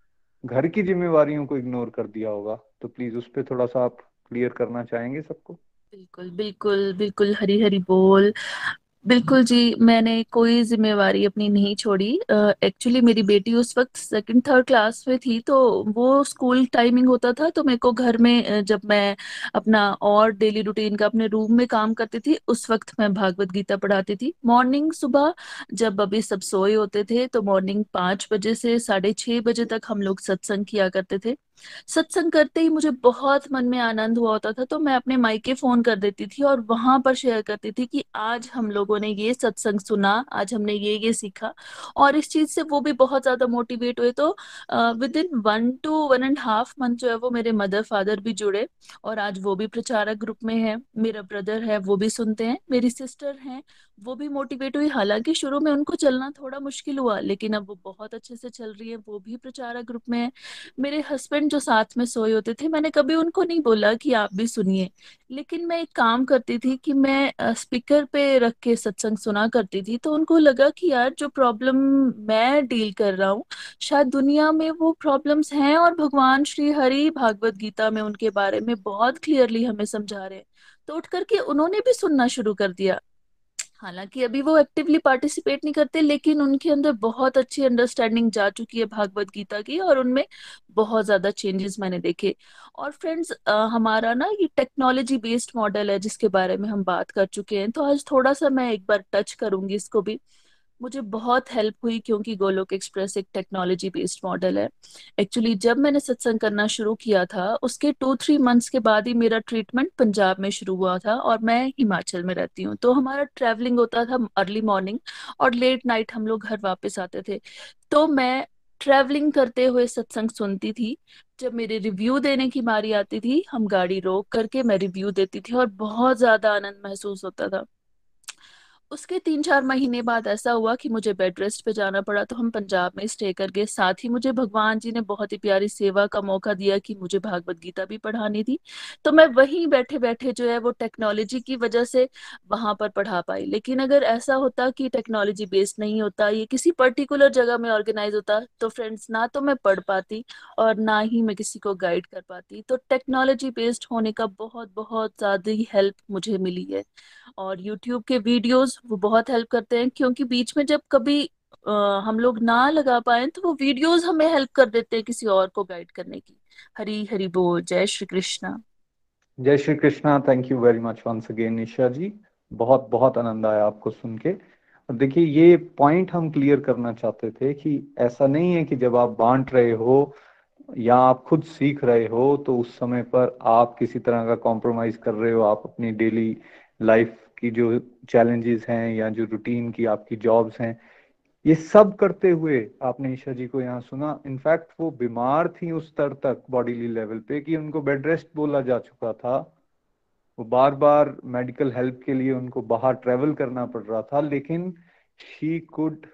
घर की जिम्मेवारियों को इग्नोर कर दिया होगा। तो प्लीज़ उस पर थोड़ा सा आप क्लियर करना चाहेंगे सबको?
बिल्कुल बिल्कुल बिल्कुल हरी हरी बोल। बिल्कुल जी मैंने कोई जिम्मेवारी अपनी नहीं छोड़ी। एक्चुअली uh, मेरी बेटी उस वक्त सेकंड थर्ड क्लास में थी तो वो स्कूल टाइमिंग होता था तो मेरे को घर में जब मैं अपना और डेली रूटीन का अपने रूम में काम करती थी उस वक्त मैं भागवत गीता पढ़ाती थी। मॉर्निंग सुबह जब अभी सब सोए होते थे तो मॉर्निंग पाँच बजे से साढ़े छह बजे तक हम लोग सत्संग किया करते थे। सत्संग करते ही मुझे बहुत मन में आनंद हुआ होता था तो मैं अपने माइके फ़ोन कर देती थी और वहाँ पर शेयर करती थी कि आज हम लोगों ने ये सत्संग सुना, आज हमने ये ये सीखा। और इस चीज़ से वो भी बहुत ज़्यादा मोटिवेट हुए तो within one to one and half month जो है वो मेरे मदर फादर भी जुड़े और आज वो भी प्रचारक ग्रुप में है। मेरा ब्रदर है, वो भी सुनते हैं, मेरी सिस्टर है, वो भी मोटिवेट हुई। हालाँकि शुरू में उनको चलना थोड़ा मुश्किल हुआ, लेकिन अब वो बहुत अच्छे से चल रही है, वो भी प्रचारक ग्रुप में है। मेरे हस्बैंड जो साथ में सोए होते थे, मैंने कभी उनको नहीं बोला कि आप भी सुनिए। लेकिन मैं एक काम करती थी कि मैं स्पीकर पे रख के सत्संग सुना करती थी तो उनको लगा कि यार जो प्रॉब्लम मैं डील कर रहा हूँ, शायद दुनिया में वो प्रॉब्लम्स हैं और भगवान श्री हरि भागवत गीता में उनके बारे में बहुत क्लियरली हमें समझा रहे हैं। तो उठ करके उन्होंने भी सुनना शुरू कर दिया। हालाँकि अभी वो एक्टिवली पार्टिसिपेट नहीं करते, लेकिन उनके अंदर बहुत अच्छी अंडरस्टैंडिंग जा चुकी है भागवत गीता की और उनमें बहुत ज़्यादा चेंजेस मैंने देखे। और फ्रेंड्स हमारा ना ये टेक्नोलॉजी बेस्ड मॉडल है जिसके बारे में हम बात कर चुके हैं तो आज थोड़ा सा मैं एक बार टच करूँगी इसको भी। मुझे बहुत हेल्प हुई क्योंकि गोलोक एक्सप्रेस एक टेक्नोलॉजी बेस्ड मॉडल है। एक्चुअली जब मैंने सत्संग करना शुरू किया था, उसके टू थ्री मंथ्स के बाद ही मेरा ट्रीटमेंट पंजाब में शुरू हुआ था और मैं हिमाचल में रहती हूँ। तो हमारा ट्रैवलिंग होता था अर्ली मॉर्निंग और लेट नाइट हम लोग घर वापस आते थे। तो मैं ट्रैवलिंग करते हुए सत्संग सुनती थी। जब मेरे रिव्यू देने की बारी आती थी, हम गाड़ी रोक करके मैं रिव्यू देती थी और बहुत ज़्यादा आनंद महसूस होता था। उसके तीन चार महीने बाद ऐसा हुआ कि मुझे बेड रेस्ट पे जाना पड़ा तो हम पंजाब में स्टे कर गए साथ ही मुझे भगवान जी ने बहुत ही प्यारी सेवा का मौका दिया कि मुझे भागवत गीता भी पढ़ानी थी। तो मैं वहीं बैठे बैठे जो है वो टेक्नोलॉजी की वजह से वहाँ पर पढ़ा पाई। लेकिन अगर ऐसा होता कि टेक्नोलॉजी बेस्ड नहीं होता, ये किसी पर्टिकुलर जगह में ऑर्गेनाइज होता तो फ्रेंड्स, ना तो मैं पढ़ पाती और ना ही मैं किसी को गाइड कर पाती। तो टेक्नोलॉजी बेस्ड होने का बहुत बहुत ज़्यादा हेल्प मुझे मिली है और यूट्यूब के वो बहुत हेल्प करते हैं क्योंकि बीच में जब कभी आ, हम लोग ना लगा पाए तो वो वीडियोस हमें हेल्प कर देते हैं किसी और को गाइड करने की। हरी हरी बोल जय श्री कृष्णा।
जय Shri Krishna thank you very much once again Nisha ji. बहुत बहुत आनंद आया आपको सुन के। देखिए ये पॉइंट हम क्लियर करना चाहते थे कि ऐसा नहीं है कि जब आप बांट रहे हो या आप खुद सीख रहे हो तो उस समय पर आप किसी तरह का कॉम्प्रोमाइज कर रहे हो आप अपनी डेली लाइफ की जो चैलेंजेस हैं या जो रूटीन की आपकी जॉब्स हैं, ये सब करते हुए आपने ईशा जी को यहाँ सुना। इनफैक्ट वो बीमार थी उस स्तर तक बॉडीली लेवल पे कि उनको बेड रेस्ट बोला जा चुका था। वो बार बार मेडिकल हेल्प के लिए उनको बाहर ट्रेवल करना पड़ रहा था, लेकिन शी कुड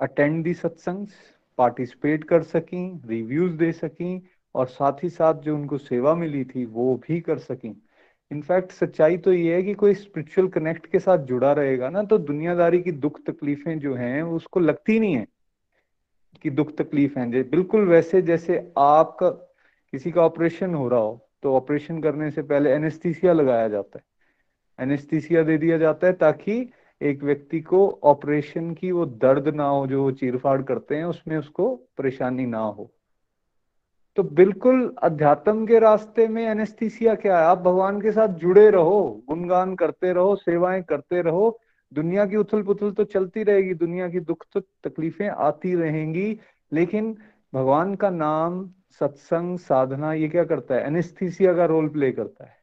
अटेंड दी सत्संग पार्टिसिपेट कर सकी रिव्यूज़ दे सकी और साथ ही साथ जो उनको सेवा मिली थी, वो भी कर सकी। इनफैक्ट सच्चाई तो ये है कि कोई स्पिरिचुअल कनेक्ट के साथ जुड़ा रहेगा ना तो दुनियादारी की दुख तकलीफें जो हैं, उसको लगती नहीं है कि दुख तकलीफ़ है। बिल्कुल वैसे जैसे आपका किसी का ऑपरेशन हो रहा हो तो ऑपरेशन करने से पहले एनेस्थीसिया लगाया जाता है। एनेस्थीसिया दे दिया जाता है ताकि एक व्यक्ति को ऑपरेशन की वो दर्द ना हो, जो वो चीरफाड़ करते हैं, उसमें उसको परेशानी ना हो। तो बिल्कुल अध्यात्म के रास्ते में एनेस्थीसिया क्या है? आप भगवान के साथ जुड़े रहो, गुणगान करते रहो, सेवाएँ करते रहो, दुनिया की उथल पुथल तो चलती रहेगी, दुनिया की दुख तो तकलीफें आती रहेंगी, लेकिन भगवान का नाम, सत्संग, साधना, ये क्या करता है? एनेस्थीसिया का रोल प्ले करता है।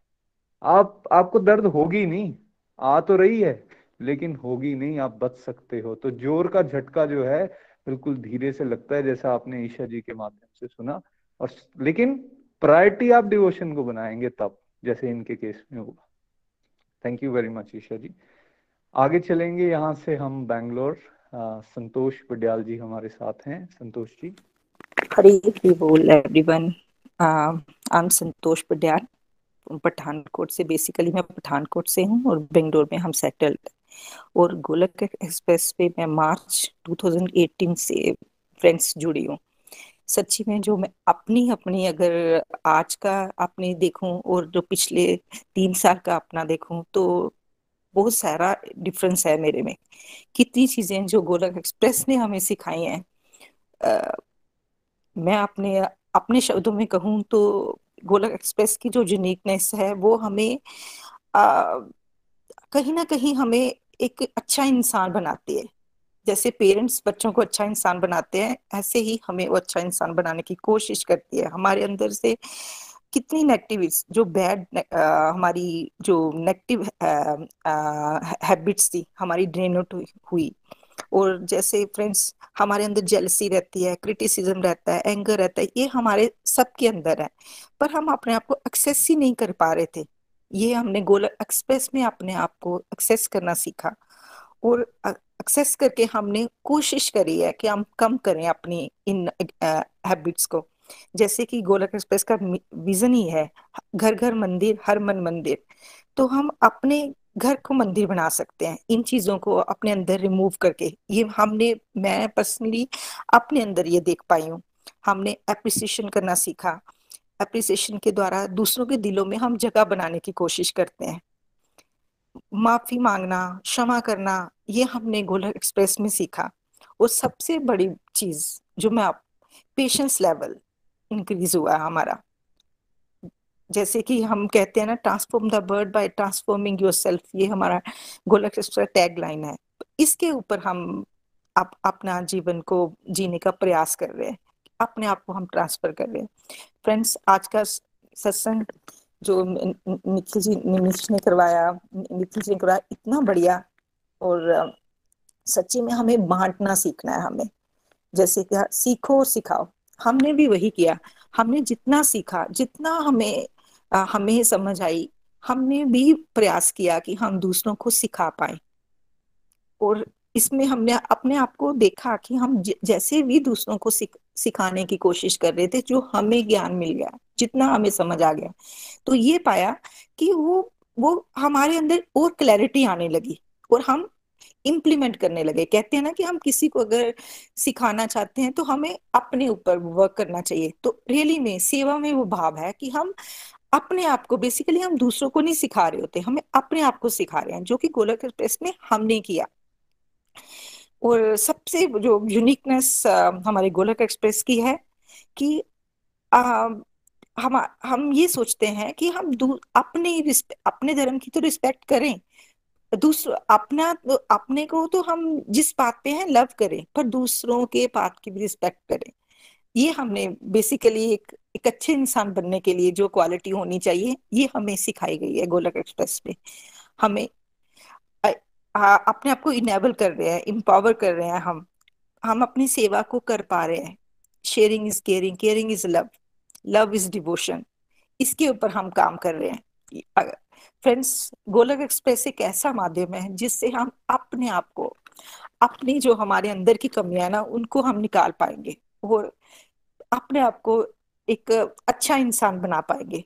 आप, आपको दर्द होगी नहीं, आ तो रही है, लेकिन होगी नहीं, आप बच सकते हो। तो ज़ोर का झटका जो है, बिल्कुल धीरे से लगता है, जैसा आपने ईशा जी के माध्यम से सुना। और लेकिन प्रायोरिटी आप डिवोशन को बनाएँगे तब, जैसे इनके केस में होगा thank you very much Isha ji. आगे चलेंगे, यहाँ से हम बैंगलोर। संतोष पडियाल जी हमारे साथ हैं। संतोष जी।
हरी बोल everyone I am Santosh Padiyal Pathankot से बेसिकली मैं पठानकोट से हूँ और बेंगलोर में हम सेटल्ड और गोलक एक्सप्रेस पे मैं मार्च 2018 से फ्रेंड्स जुड़ी हूँ। सच्ची में जो मैं अपनी अपनी अगर आज का अपने देखूँ और जो पिछले तीन साल का अपना देखूँ तो बहुत सारा डिफरेंस है मेरे में। कितनी चीज़ें जो गोलक एक्सप्रेस ने हमें सिखाई हैं। मैं अपने अपने शब्दों में कहूँ तो गोलक एक्सप्रेस की जो यूनिकनेस है वो हमें आ, कहीं ना कहीं हमें एक अच्छा इंसान बनाती है। जैसे पेरेंट्स बच्चों को अच्छा इंसान बनाते हैं, ऐसे ही हमें वो अच्छा इंसान बनाने की कोशिश करती है। हमारे अंदर से कितनी नेगेटिव जो बैड हमारी जो नेगेटिव हैबिट्स थी, हमारी ड्रेन आउट हुई और जैसे फ्रेंड्स हमारे अंदर जेलसी रहती है क्रिटिसिज्म रहता है एंगर रहता है, ये हमारे सबके अंदर है। पर हम अपने आप को एक्सेस ही नहीं कर पा रहे थे। ये हमने गोल एक्सप्रेस में अपने आप को एक्सेस करना सीखा। और एक्सेस करके हमने कोशिश करी है कि हम कम करें अपनी इन हैबिट्स को। जैसे कि गोलक एक्सप्रेस का विजन ही है घर घर मंदिर, हर मन मंदिर। तो हम अपने घर को मंदिर बना सकते हैं, इन चीज़ों को अपने अंदर रिमूव करके। ये हमने, मैं पर्सनली अपने अंदर ये देख पाई हूँ। हमने अप्रिसिएशन करना सीखा। अप्रिसिएशन के द्वारा दूसरों के दिलों में हम जगह बनाने की कोशिश करते हैं। माफ़ी मांगना, क्षमा करना, ये हमने गोलक एक्सप्रेस में सीखा। और सबसे बड़ी चीज़ जो मैं आप पेशेंस लेवल इंक्रीज हुआ हमारा। जैसे कि हम कहते हैं ना transform the world by transforming yourself ये हमारा गोलक एक्सप्रेस टैग लाइन है। इसके ऊपर हम आप, अपना जीवन को जीने का प्रयास कर रहे हैं। अपने आप को हम ट्रांसफ़र कर रहे हैं। फ्रेंड्स आज का सत्संग जो निखिल जी ने करवाया निखिल जी ने करवाया इतना बढ़िया। और सच्ची में हमें बांटना सीखना है हमें। जैसे कि सीखो और सिखाओ। हमने भी वही किया। हमने जितना सीखा जितना हमें आ, हमें समझ आई हमने भी प्रयास किया कि हम दूसरों को सिखा पाए। और इसमें हमने अपने आप को देखा कि हम जैसे भी दूसरों को सिख, सिखाने की कोशिश कर रहे थे जो हमें ज्ञान मिल गया। जितना हमें समझ आ गया। तो ये पाया कि वो वो हमारे अंदर और क्लैरिटी आने लगी और हम इम्प्लीमेंट करने लगे। कहते हैं ना कि हम किसी को अगर सिखाना चाहते हैं तो हमें अपने ऊपर वर्क करना चाहिए। तो रियली में सेवा में वो भाव है कि हम अपने आप को बेसिकली हम दूसरों को नहीं सिखा रहे होते हमें अपने आप को सिखा रहे हैं जो कि गोलक एक्सप्रेस में हमने किया। और सबसे जो यूनिकनेस हमारे गोलक एक्सप्रेस की है कि आ, हम हम ये सोचते हैं कि हम अपने अपने धर्म की तो रिस्पेक्ट करें। दूसरा अपना तो अपने को तो हम जिस बात पे हैं लव करें पर दूसरों के बात की भी रिस्पेक्ट करें। ये हमने बेसिकली एक एक अच्छे इंसान बनने के लिए जो क्वालिटी होनी चाहिए ये हमें सिखाई गई है गोलक एक्सप्रेस में हमें आ, अपने आप को इनेबल कर रहे हैं इम्पावर कर रहे हैं हम। हम अपनी सेवा को कर पा रहे हैं। Sharing is caring caring is love love is devotion इसके ऊपर हम काम कर रहे हैं। फ्रेंड्स गोलक एक्सप्रेस एक ऐसा माध्यम है जिससे हम अपने आप को, अपनी जो हमारे अंदर की कमियाँ ना, उनको हम निकाल पाएँगे। और अपने आप को एक अच्छा इंसान बना पाएँगे।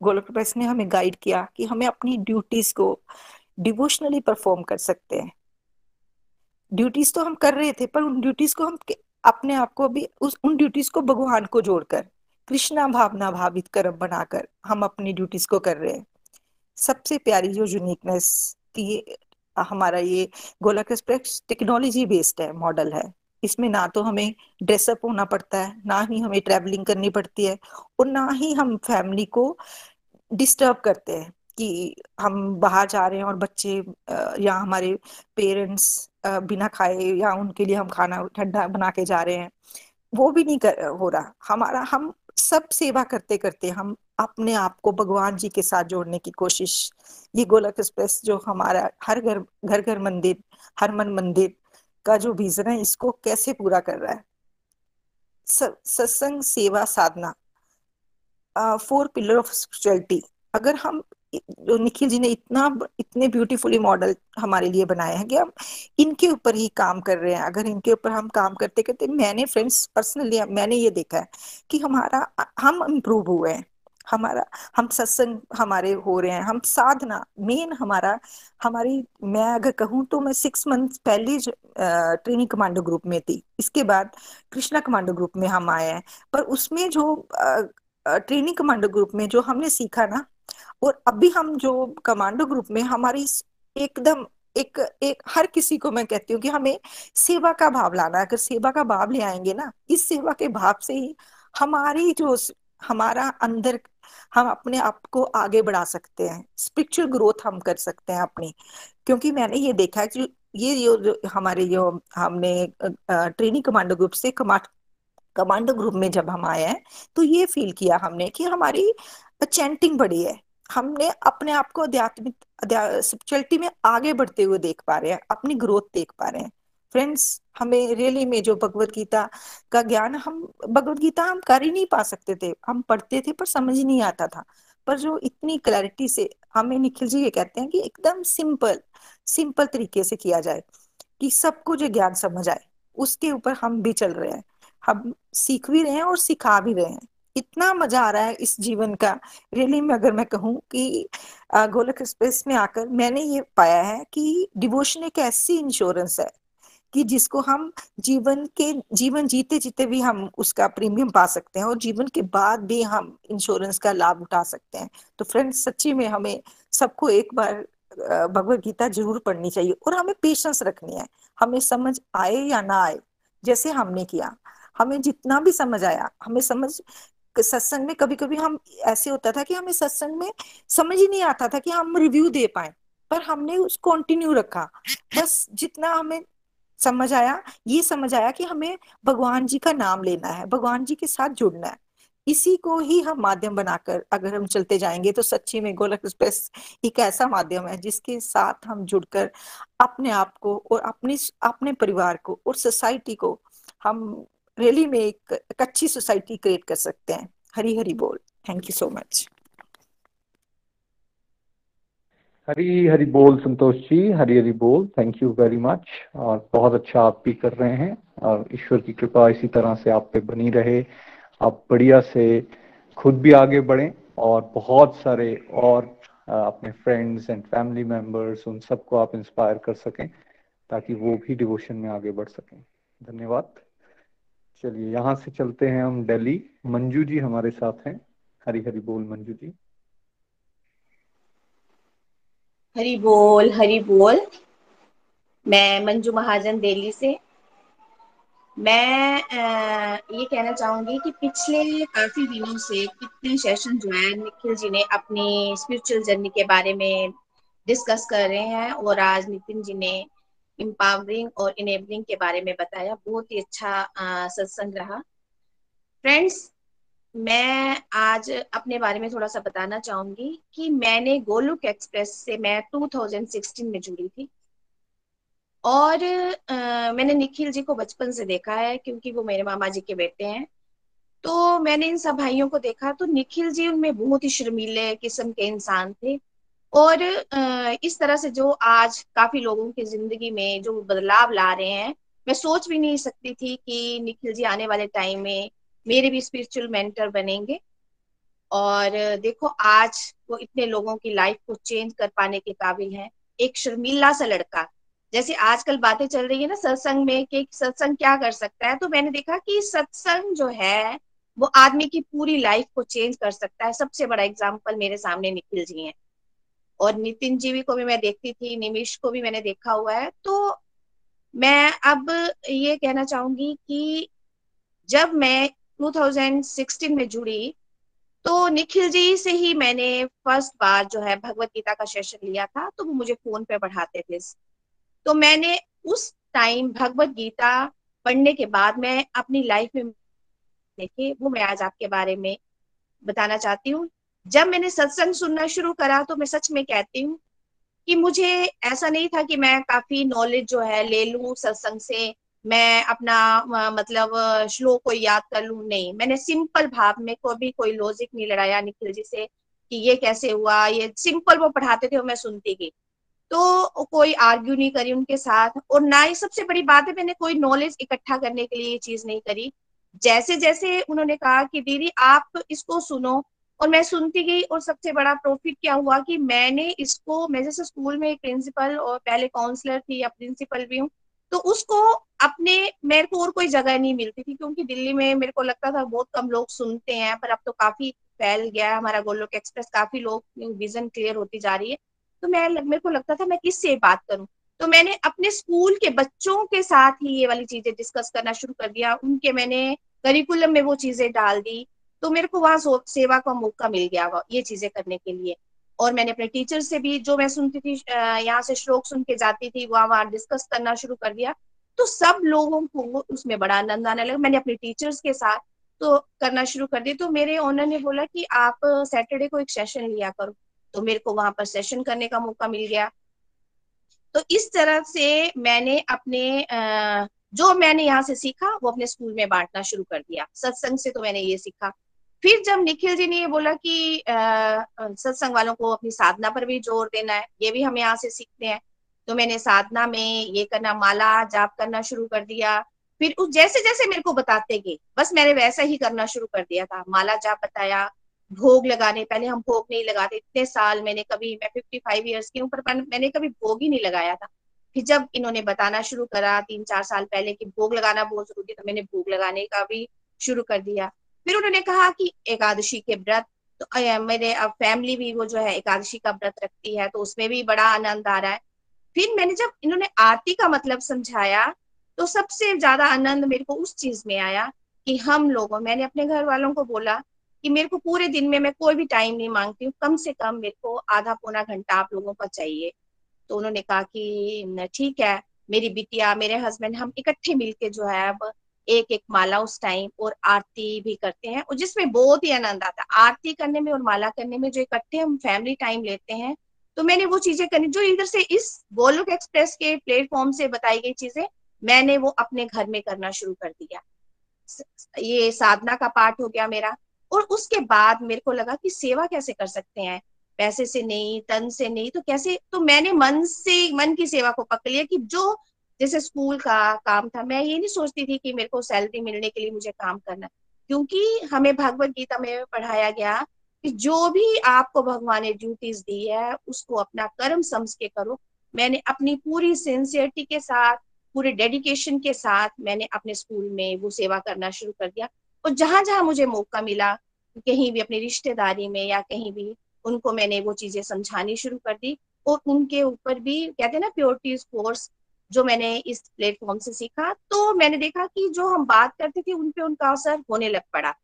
गोलक एक्सप्रेस ने हमें गाइड किया कि हमें अपनी ड्यूटीज़ को डिवोशनली परफॉर्म कर सकते हैं। ड्यूटीज़ तो हम कर रहे थे, पर उन ड्यूटीज़ को हम अपने आप को भी उस, उन ड्यूटीज़ को भगवान को जोड़कर कृष्णा भावना भावित कर्म बनाकर हम अपनी ड्यूटीज़ को कर रहे हैं। सबसे प्यारी जो यूनिकनेस की हमारा ये गोलक एक्सप्रेस टेक्नोलॉजी बेस्ड है मॉडल है। इसमें ना तो हमें ड्रेसअप होना पड़ता है, ना ही हमें ट्रैवलिंग करनी पड़ती है और ना ही हम फैमिली को डिस्टर्ब करते हैं कि हम बाहर जा रहे हैं और बच्चे या हमारे पेरेंट्स बिना खाए या उनके लिए हम खाना ठंडा बना के जा रहे हैं। वो भी नहीं कर, हो रहा। हमारा, हम सब सेवा करते करते हम अपने आप को भगवान जी के साथ जोड़ने की कोशिश, ये गोलक एक्सप्रेस जो हमारा हर घर घर घर मंदिर, हर मन मंदिर का जो विजन है, इसको कैसे पूरा कर रहा है? सत्संग, सेवा, साधना फोर पिलर ऑफ़ स्पिरिचुअलिटी अगर हम निखिल जी ने इतना, इतने ब्यूटीफुली मॉडल हमारे लिए बनाए हैं कि हम इनके ऊपर ही काम कर रहे हैं। अगर इनके ऊपर हम काम करते करते मैंने फ्रेंड्स पर्सनली मैंने ये देखा है कि हमारा, हम इम्प्रूव हुए हैं। हमारा, हम सत्संग हमारे हो रहे हैं। हम साधना मेन हमारा, हमारी, मैं अगर कहूँ तो मैं सिक्स मंथ पहले ट्रेनिंग कमांडो ग्रुप में थी। इसके बाद कृष्णा कमांडो ग्रुप में हम आए हैं। पर उसमें जो ट्रेनिंग कमांडो ग्रुप में जो हमने सीखा ना और अभी हम जो कमांडो ग्रुप में हमारी एकदम एक एक, हर किसी को मैं कहती हूँ कि हमें सेवा का भाव लाना अगर सेवा का भाव ले आएँगे ना, इस सेवा के भाव से ही हमारी जो हमारा अंदर, हम अपने आप को आगे बढ़ा सकते हैं। स्पिरिचुअल ग्रोथ हम कर सकते हैं अपनी। क्योंकि मैंने ये देखा है कि ये जो, हमारे जो हमने ट्रेनिंग कमांडो ग्रुप से कमांड, कमांडो ग्रुप में जब हम आए हैं तो ये फील किया हमने कि हमारी चैंटिंग बढ़ी है। हमने अपने आप को आध्यात्मिक स्पिरिचुअलिटी में आगे बढ़ते हुए देख पा रहे हैं, अपनी ग्रोथ देख पा रहे हैं। फ्रेंड्स हमें रियली में जो भगवत गीता का ज्ञान, हम भगवत गीता हम कर ही नहीं पा सकते थे। हम पढ़ते थे पर समझ नहीं आता था। पर जो इतनी क्लैरिटी से हमें निखिल जी ये कहते हैं कि एकदम सिंपल सिंपल तरीके से किया जाए कि सबको जो ज्ञान समझ आए, उसके ऊपर हम भी चल रहे हैं। हम सीख भी रहे हैं और सिखा भी रहे हैं। इतना मज़ा आ रहा है इस जीवन का। रियली में अगर मैं कहूँ कि गोलक एक्सप्रेस में आकर मैंने ये पाया है कि डिवोशन एक ऐसी इंश्योरेंस है कि जिसको हम जीवन के, जीवन जीते जीते भी हम उसका प्रीमियम पा सकते हैं और जीवन के बाद भी हम इंश्योरेंस का लाभ उठा सकते हैं। तो फ्रेंड्स सच्ची में हमें सबको एक बार भगवत गीता ज़रूर पढ़नी चाहिए और हमें पेशेंस रखनी है। हमें समझ आए या ना आए, जैसे हमने किया। हमें जितना भी समझ आया, हमें समझ सत्संग में कभी कभी हम ऐसे होता था कि हमें सत्संग में समझ ही नहीं आता था कि हम रिव्यू दे पाए, पर हमने उसको कंटिन्यू रखा। बस जितना हमें समझ आया, ये समझ आया कि हमें भगवान जी का नाम लेना है, भगवान जी के साथ जुड़ना है। इसी को ही हम माध्यम बनाकर अगर हम चलते जाएँगे तो सच्ची में गोलक एक्सप्रेस एक ऐसा माध्यम है जिसके साथ हम जुड़कर अपने आप को और अपने अपने परिवार को और सोसाइटी को हम रियली में एक, अच्छी सोसाइटी क्रिएट कर सकते हैं। हरी हरी बोल। Thank you so much
Hari Hari बोल संतोष जी। हरी हरी बोल। थैंक यू वेरी मच और बहुत अच्छा आप भी कर रहे हैं। और ईश्वर की कृपा इसी तरह से आप पे बनी रहे। आप बढ़िया से खुद भी आगे बढ़ें और बहुत सारे और अपने फ्रेंड्स एंड फैमिली मेंबर्स उन सबको आप इंस्पायर कर सकें ताकि वो भी डिवोशन में आगे बढ़ सकें। धन्यवाद। चलिए यहाँ से चलते हैं हम दिल्ली। मंजू जी हमारे साथ हैं। हरी हरी बोल मंजू जी।
हरी बोल हरी बोल। मैं मंजू महाजन दिल्ली से। मैं आ, ये कहना चाहूँगी कि पिछले काफ़ी दिनों से कितने सेशन जो है निखिल जी ने अपनी स्पिरिचुअल जर्नी के बारे में डिस्कस कर रहे हैं और आज नितिन जी ने इम्पावरिंग और इनेबलिंग के बारे में बताया। बहुत ही अच्छा सत्संग रहा। फ्रेंड्स मैं आज अपने बारे में थोड़ा सा बताना चाहूँगी कि मैंने गोलुक एक्सप्रेस से मैं 2016 में जुड़ी थी। और आ, मैंने निखिल जी को बचपन से देखा है क्योंकि वो मेरे मामा जी के बेटे हैं। तो मैंने इन सब भाइयों को देखा तो निखिल जी उनमें बहुत ही शर्मीले किस्म के इंसान थे। और इस तरह से जो आज काफ़ी लोगों की ज़िंदगी में जो बदलाव ला रहे हैं, मैं सोच भी नहीं सकती थी कि निखिल जी आने वाले टाइम में मेरे भी स्पिरिचुअल मेंटर बनेंगे। और देखो, आज वो इतने लोगों की लाइफ को चेंज कर पाने के काबिल हैं। एक शर्मीला सा लड़का। जैसे आजकल बातें चल रही है ना सत्संग में कि सत्संग क्या कर सकता है तो मैंने देखा कि सत्संग जो है, वो आदमी की पूरी लाइफ को चेंज कर सकता है। सबसे बड़ा एग्ज़ाम्पल मेरे सामने निखिल जी हैं। और नितिन जीवी को भी मैं देखती थी निमिश को भी मैंने देखा हुआ है। तो मैं अब ये कहना चाहूँगी कि जब मैं 2016 में जुड़ी तो निखिल जी से ही मैंने फ़र्स्ट बार जो है भगवत गीता का सेशन लिया था तो वो मुझे फ़ोन पे पढ़ाते थे। तो मैंने उस टाइम भगवत गीता पढ़ने के बाद मैं अपनी लाइफ में देखे, वो मैं आज आपके बारे में बताना चाहती हूँ। जब मैंने सत्संग सुनना शुरू करा तो मैं सच में कहती हूँ कि मुझे ऐसा नहीं था कि मैं काफ़ी नॉलेज जो है ले लू सत्संग से, मैं अपना मतलब श्लोक को याद कर लू। नहीं, मैंने सिंपल भाव में कभी कोई लॉजिक नहीं लड़ाया निखिल जी से कि ये कैसे हुआ, ये सिंपल वो पढ़ाते थे और मैं सुनती गई। तो कोई आर्ग्यू नहीं करी उनके साथ और ना ही सबसे बड़ी बात है मैंने कोई नॉलेज इकट्ठा करने के लिए ये चीज़ नहीं करी। जैसे जैसे उन्होंने कहा कि, दीदी, आप इसको सुनो और मैं सुनती गई और सबसे बड़ा प्रॉफिट क्या हुआ कि मैंने इसको, मैं जैसे स्कूल में एक प्रिंसिपल और पहले काउंसलर थी या प्रिंसिपल भी हूँ तो उसको अपने, मेरे को और कोई जगह नहीं मिलती थी क्योंकि दिल्ली में मेरे को लगता था बहुत कम लोग सुनते हैं, पर अब तो काफ़ी फैल गया हमारा गोलोक एक्सप्रेस, काफ़ी लोग विजन क्लियर होती जा रही है। तो मैं मेरे को लगता था मैं किससे बात करूँ? तो मैंने अपने स्कूल के बच्चों के साथ ही ये वाली चीज़ें डिस्कस करना शुरू कर दिया, उनके मैंने करिकुलम में वो चीज़ें डाल दी तो मेरे को वहाँ सेवा का मौका मिल गया ये चीज़ें करने के लिए। और मैंने अपने टीचर से भी जो मैं सुनती थी यहाँ से श्लोक सुन के जाती थी, वहाँ वहाँ डिस्कस करना शुरू कर दिया। तो सब लोगों को उसमें बड़ा आनंद आने लगा। मैंने अपने टीचर्स के साथ तो करना शुरू कर दिया। तो मेरे ओनर ने बोला कि आप सैटरडे को एक सेशन लिया करो। तो मेरे को वहाँ पर सेशन करने का मौका मिल गया। तो इस तरह से मैंने अपने जो मैंने यहाँ से सीखा, वो अपने स्कूल में बांटना शुरू कर दिया। सत्संग से तो मैंने ये सीखा। फिर जब निखिल जी ने ये बोला कि सत्संग वालों को अपनी साधना पर भी ज़ोर देना है, ये भी हम यहाँ से सीखते हैं। तो मैंने साधना में ये करना, माला जाप करना शुरू कर दिया। फिर उस जैसे जैसे मेरे को बताते गए, बस मैंने वैसा ही करना शुरू कर दिया था। माला जाप बताया, भोग लगाने, पहले हम भोग नहीं लगाते, इतने साल मैंने कभी, मैं फिफ्टी फाइव ईयर्स की हूँ, पर मैंने कभी भोग ही नहीं लगाया था। फिर जब इन्होंने बताना शुरू करा, तीन चार साल पहले कि भोग लगाना बहुत ज़रूरी तो मैंने भोग लगाने का भी शुरू कर दिया। फिर उन्होंने कहा कि एकादशी के व्रत तो मेरे अब फैमिली भी वो जो है एकादशी का व्रत रखती है तो उसमें भी बड़ा आनंद आ रहा है। फिर मैंने जब इन्होंने आरती का मतलब समझाया तो सबसे ज़्यादा आनंद मेरे को उस चीज़ में आया कि हम लोगों, मैंने अपने घर वालों को बोला कि मेरे को पूरे दिन में मैं कोई भी टाइम नहीं मांगती हूँ, कम से कम मेरे को आधा पौना घंटा आप लोगों का चाहिए। तो उन्होंने कहा कि ठीक है, मेरी बिटिया, मेरे हस्बैंड हम इकट्ठे मिलके जो है अब एक एक माला उस टाइम और आरती भी करते हैं और जिसमें बहुत ही आनंद आता है। आरती करने में और माला करने में जो इकट्ठे हम फैमिली टाइम लेते हैं तो मैंने वो चीज़ें करनी, जो इधर से इस गोलोक एक्सप्रेस के प्लेटफॉर्म से बताई गई चीज़ें, मैंने वो अपने घर में करना शुरू कर दिया। ये साधना का पार्ट हो गया मेरा और उसके बाद मेरे को लगा कि सेवा कैसे कर सकते हैं? पैसे से नहीं तन से नहीं तो कैसे? तो मैंने मन से, मन की सेवा को पकड़ लिया कि जो जैसे स्कूल का काम था, मैं ये नहीं सोचती थी कि मेरे को सैलरी मिलने के लिए मुझे काम करना क्योंकि हमें भगवत गीता में पढ़ाया गया कि जो भी आपको भगवान ने ड्यूटीज़ दी है, उसको अपना कर्म समझ के करो। मैंने अपनी पूरी सिंसियरिटी के साथ, पूरे डेडिकेशन के साथ मैंने अपने स्कूल में वो सेवा करना शुरू कर दिया। और जहाँ जहाँ मुझे मौका मिला, कहीं भी अपनी रिश्तेदारी में या कहीं भी, उनको मैंने वो चीज़ें समझानी शुरू कर दी। और उनके ऊपर भी, कहते हैं ना प्योरिटी कोर्स जो मैंने इस प्लेटफॉर्म से सीखा तो मैंने देखा कि जो हम बात करते थे उनपे उनका असर होने लग पड़ा।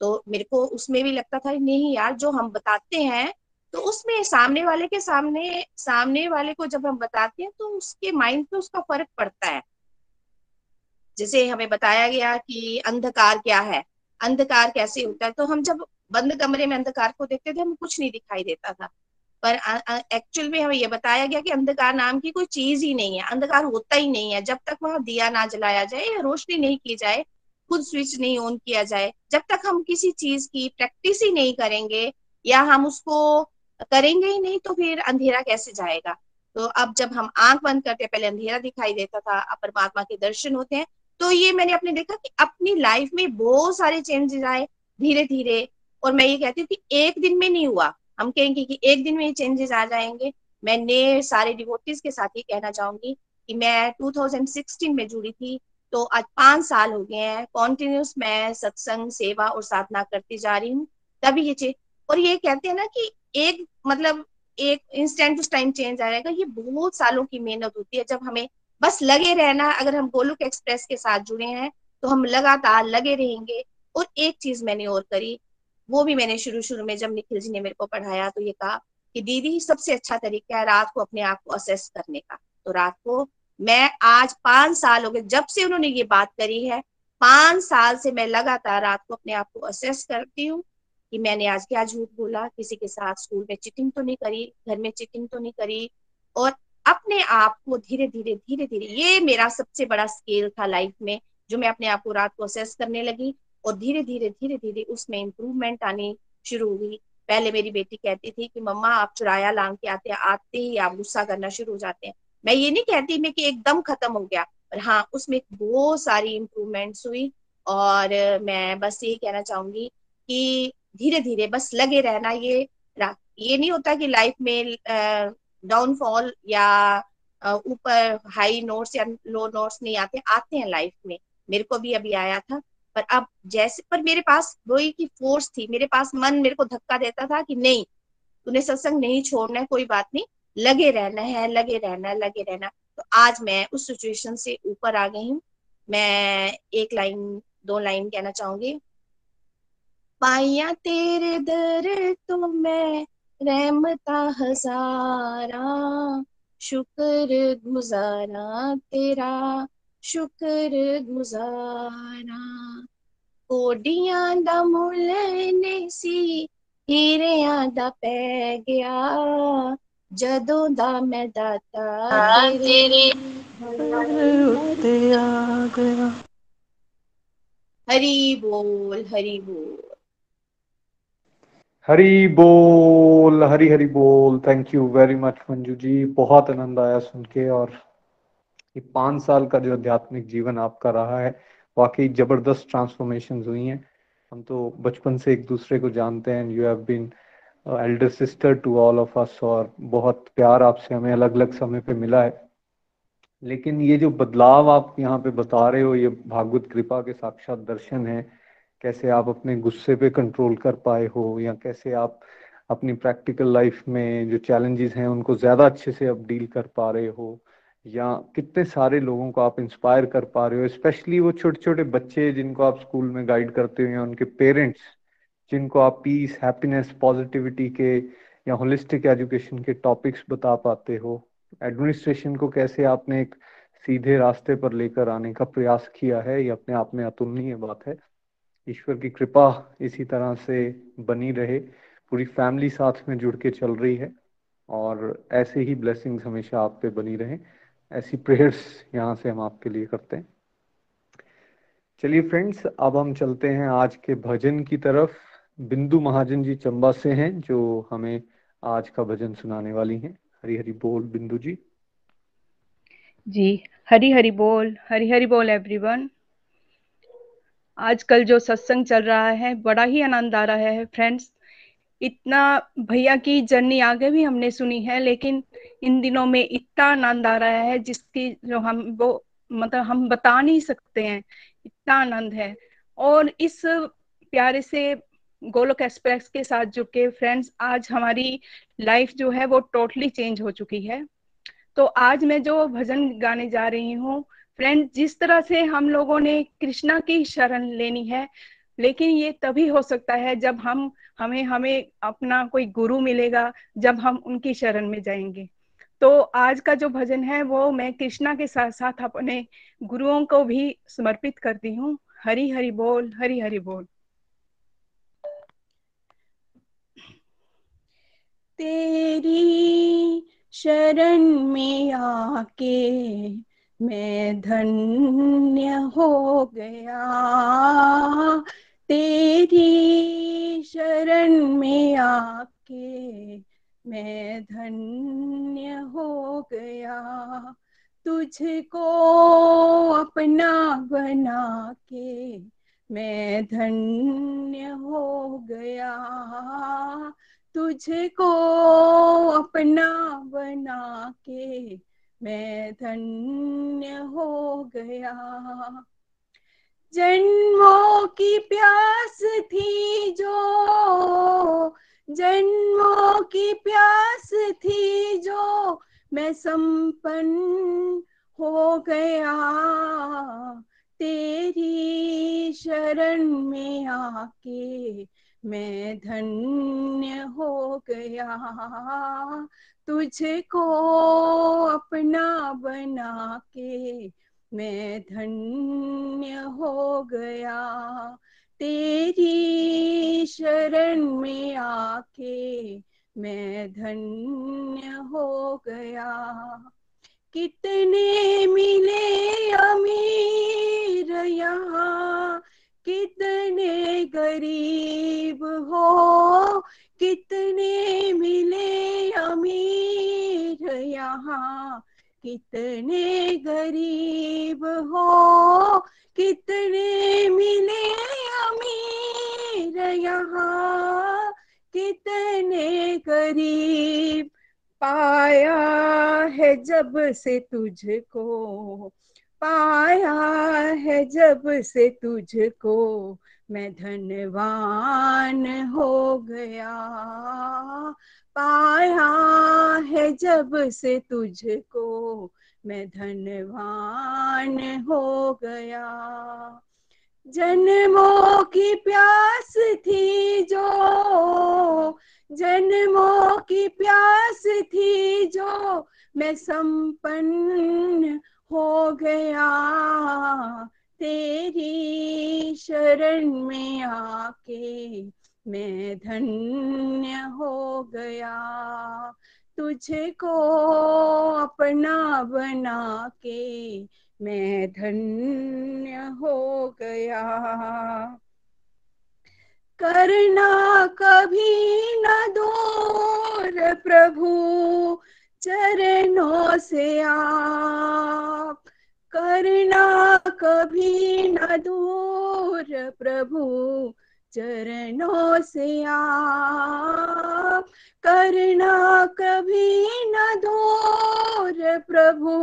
तो मेरे को उसमें भी लगता था, नहीं यार, जो हम बताते हैं तो उसमें सामने वाले के सामने सामने वाले को जब हम बताते हैं तो उसके माइंड पे उसका फ़र्क पड़ता है। जैसे हमें बताया गया कि अंधकार क्या है, अंधकार कैसे होता है तो हम जब बंद कमरे में अंधकार को देखते थे, हमें कुछ नहीं दिखाई देता था। पर एक्चुअल में हमें यह बताया गया कि अंधकार नाम की कोई चीज़ ही नहीं है, अंधकार होता ही नहीं है। जब तक वहाँ दिया ना जलाया जाए या रोशनी नहीं की जाए, खुद स्विच नहीं ऑन किया जाए, जब तक हम किसी चीज़ की प्रैक्टिस ही नहीं करेंगे या हम उसको करेंगे ही नहीं तो फिर अंधेरा कैसे जाएगा? तो अब जब हम आँख बंद करते हैं, पहले अंधेरा दिखाई देता था, अब परमात्मा के दर्शन होते हैं तो ये मैंने अपने देखा कि अपनी लाइफ में बहुत सारे चेंजेस आए धीरे धीरे और मैं ये कहती हूँ कि एक दिन में नहीं हुआ हम कहेंगे कि एक दिन में ये चेंजेस आ जाएँगे। मैं नए सारे डिवोटीज के साथ ही कहना चाहूँगी कि मैं 2016 में जुड़ी थी तो आज पाँच साल हो गए हैं कॉन्टिन्यूस मैं सत्संग, सेवा और साधना करती जा रही हूँ। तभी ये चेंज और ये कहते हैं ना कि एक मतलब एक इंस्टेंट उस टाइम चेंज आ जाएगा। ये बहुत सालों की मेहनत होती है। जब हमें बस लगे रहना, अगर हम गोलुक एक्सप्रेस के साथ जुड़े हैं तो हम लगातार लगे रहेंगे। और एक चीज़ मैंने और करी वो भी मैंने शुरू शुरू में जब निखिल जी ने मेरे को पढ़ाया तो ये कहा कि दीदी, सबसे अच्छा तरीका है रात को अपने आप को असेस करने का। तो रात को मैं आज पाँच साल हो गए, जब से उन्होंने ये बात करी है, पाँच साल से मैं लगातार रात को अपने आप को असेस करती हूँ कि मैंने आज क्या झूठ बोला, किसी के साथ स्कूल में चिटिंग तो नहीं करी, घर में चिटिंग तो नहीं करी और अपने आप को धीरे धीरे धीरे धीरे ये मेरा सबसे बड़ा स्केल था लाइफ में, जो मैं अपने आप को रात को असेस करने लगी। और धीरे धीरे धीरे धीरे उसमें इम्प्रूवमेंट आनी शुरू हुई। पहले मेरी बेटी कहती थी कि, मम्मा, आप चुराया लांग के आते आते ही आप गुस्सा करना शुरू हो जाते हैं। मैं ये नहीं कहती मैं कि एकदम खत्म हो गया, पर हाँ उसमें बहुत सारी इम्प्रूवमेंट्स हुई और मैं बस यही कहना चाहूँगी कि धीरे धीरे बस लगे रहना ये ये नहीं होता कि लाइफ में डाउनफॉल या ऊपर हाई नोट्स या लो नोट्स नहीं आते आते हैं लाइफ में। मेरे को भी अभी आया था। पर अब जैसे, पर मेरे पास वही की फोर्स थी, मेरे पास मन मेरे को धक्का देता था कि नहीं, तूने सत्संग नहीं छोड़ना है, कोई बात नहीं,
लगे रहना है, लगे रहना है, लगे रहना तो आज मैं उस सिचुएशन से ऊपर आ गई हूँ। मैं एक लाइन दो लाइन कहना चाहूँगी। पाइया तेरे दर तो मैं रहमता हजारा, शुक्र गुजारा तेरा। शुक्र गुजारा ਕੋਡੀਆਂ ਦਾ ਮੁੱਲ ਨਹੀਂ ਸੀ ਹੀਰਿਆਂ ਦਾ ਪੈ ਗਿਆ ਜਦੋਂ ਦਾ ਮੈਂ ਦਾਤਾ ਤੇਰੇ ਉੱਤੇ ਆ ਗਿਆ हरी बोल हरी बोल
हरी बोल हरी हरी बोल thank you very much Manju ji बहुत आनंद आया सुन के और ये पाँच साल का जो आध्यात्मिक जीवन आपका रहा है, वाकई ज़बरदस्त ट्रांसफॉर्मेशन हुई हैं। हम तो बचपन से एक दूसरे को जानते हैं। You have been elder sister to all of us और बहुत प्यार आपसे हमें अलग अलग समय पे मिला है। लेकिन ये जो बदलाव आप यहाँ पे बता रहे हो, ये भागवत कृपा के साक्षात दर्शन है। कैसे आप अपने गुस्से पे कंट्रोल कर पाए हो या कैसे आप अपनी प्रैक्टिकल लाइफ में जो चैलेंजेस हैं, उनको ज़्यादा अच्छे से आप डील कर पा रहे हो? या कितने सारे लोगों को आप इंस्पायर कर पा रहे हो स्पेशली वो छोटे छोटे बच्चे जिनको आप स्कूल में गाइड करते हो या उनके पेरेंट्स जिनको आप पीस हैप्पीनेस पॉजिटिविटी के या होलिस्टिक एजुकेशन के टॉपिक्स बता पाते हो एडमिनिस्ट्रेशन को कैसे आपने एक सीधे रास्ते पर लेकर आने का प्रयास किया है, ये अपने आप में अतुलनीय बात है। ईश्वर की कृपा इसी तरह से बनी रहे, पूरी फैमिली साथ में जुड़ के चल रही है, और ऐसे ही ब्लेसिंग्स हमेशा आप पे बनी रहे। ऐसी प्रेयर्स यहाँ से हम आपके लिए करते हैं। चलिए फ्रेंड्स अब हम चलते हैं आज के भजन की तरफ़। बिंदु महाजन जी चंबा से हैं, जो हमें आज का भजन सुनाने वाली हैं। हरी हरी बोल बिंदु जी।
जी हरी हरी बोल हरी हरी बोल एवरीवन आजकल जो सत्संग चल रहा है, बड़ा ही आनंद आ रहा है फ्रेंड्स इतना भैया की जर्नी आगे भी हमने सुनी है, लेकिन इन दिनों में इतना आनंद आ रहा है जिसकी जो हम, वो मतलब हम बता नहीं सकते हैं। इतना आनंद है। और इस प्यारे से गोलोक एक्सप्रेस के साथ जुड़ के फ्रेंड्स, आज हमारी लाइफ जो है वो टोटली चेंज हो चुकी है। तो आज मैं जो भजन गाने जा रही हूँ, फ्रेंड, जिस तरह से हम लोगों ने कृष्णा की शरण लेनी है लेकिन ये तभी हो सकता है जब हम, हमें हमें अपना कोई गुरु मिलेगा, जब हम उनकी शरण में जाएँगे। तो आज का जो भजन है, वो मैं कृष्णा के साथ साथ अपने गुरुओं को भी समर्पित करती हूँ। हरी, हरि बोल, हरी, हरि बोल।
तेरी शरण में आके मैं धन्य हो गया। तेरी शरण में आके मैं धन्य हो गया। तुझको अपना बना के मैं धन्य हो गया। तुझको अपना बना के मैं धन्य हो गया। जन्मों की प्यास थी जो, जन्मों की प्यास थी जो, मैं संपन्न हो गया, तेरी शरण में आके मैं धन्य हो गया। तुझको अपना बना के मैं धन्य हो गया। तेरी शरण में आके मैं धन्य हो गया। कितने मिले अमीर यहाँ? कितने गरीब हो? कितने मिले अमीर यहाँ? कितने गरीब हो, कितने मिले अमीर यहाँ, कितने गरीब पाया है जब से तुझको, पाया है जब से तुझको। मैं धनवान हो गया। पाया है जब से तुझको मैं धनवान हो गया। जन्मों की प्यास थी जो, जन्मों की प्यास थी जो मैं संपन्न हो गया। तेरी शरण में आके मैं धन्य हो गया। तुझे को अपना बना के मैं धन्य हो गया। करना कभी न दूर प्रभु, चरणों से आप करना कभी न दूर प्रभु चरणों से आप। करना कभी न दूर प्रभु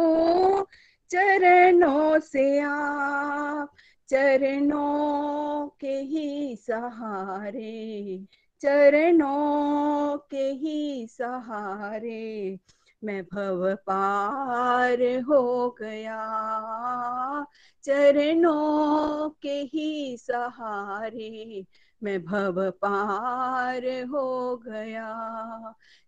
चरणों से आप। चरणों के ही सहारे, चरणों के ही सहारे। मैं भव पार हो गया। चरणों के ही सहारे मैं भव पार हो गया।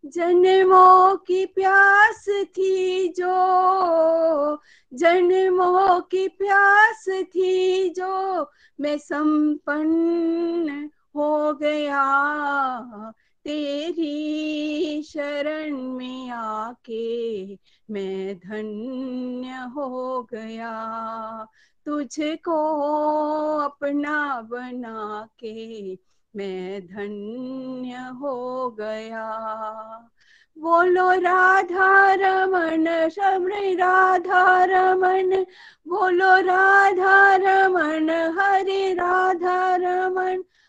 जन्मों की प्यास थी जो, जन्मों की प्यास थी जो मैं संपन्न हो गया। तेरी शरण में आके मैं धन्य हो गया। तुझको अपना बना के मैं धन्य हो गया। बोलो राधा रमन, शबरी राधा रमन। बोलो राधा रमन, हरे राधा रमन।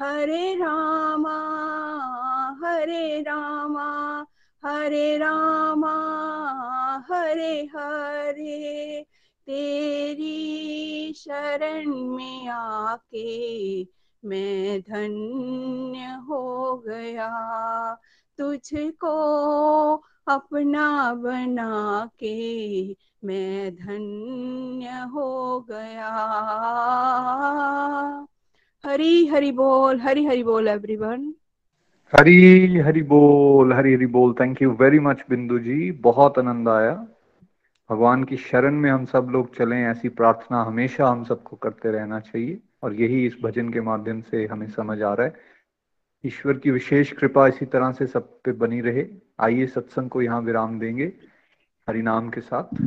हरे रामा हरे रामा हरे रामा, हरे हरे, तेरी शरण में आके मैं धन्य हो गया। तुझको अपना बना के मैं धन्य हो गया। हरी हरी बोल, हरी हरी बोल एवरीवन
हरी हरी बोल, हरी हरी बोल थैंक यू वेरी मच बिंदु जी, बहुत आनंद आया। भगवान की शरण में हम सब लोग चलें, ऐसी प्रार्थना हमेशा हम सबको करते रहना चाहिए, और यही इस भजन के माध्यम से हमें समझ आ रहा है। ईश्वर की विशेष कृपा इसी तरह से सब पे बनी रहे। आइए सत्संग को यहाँ विराम देंगे हरिनाम के साथ।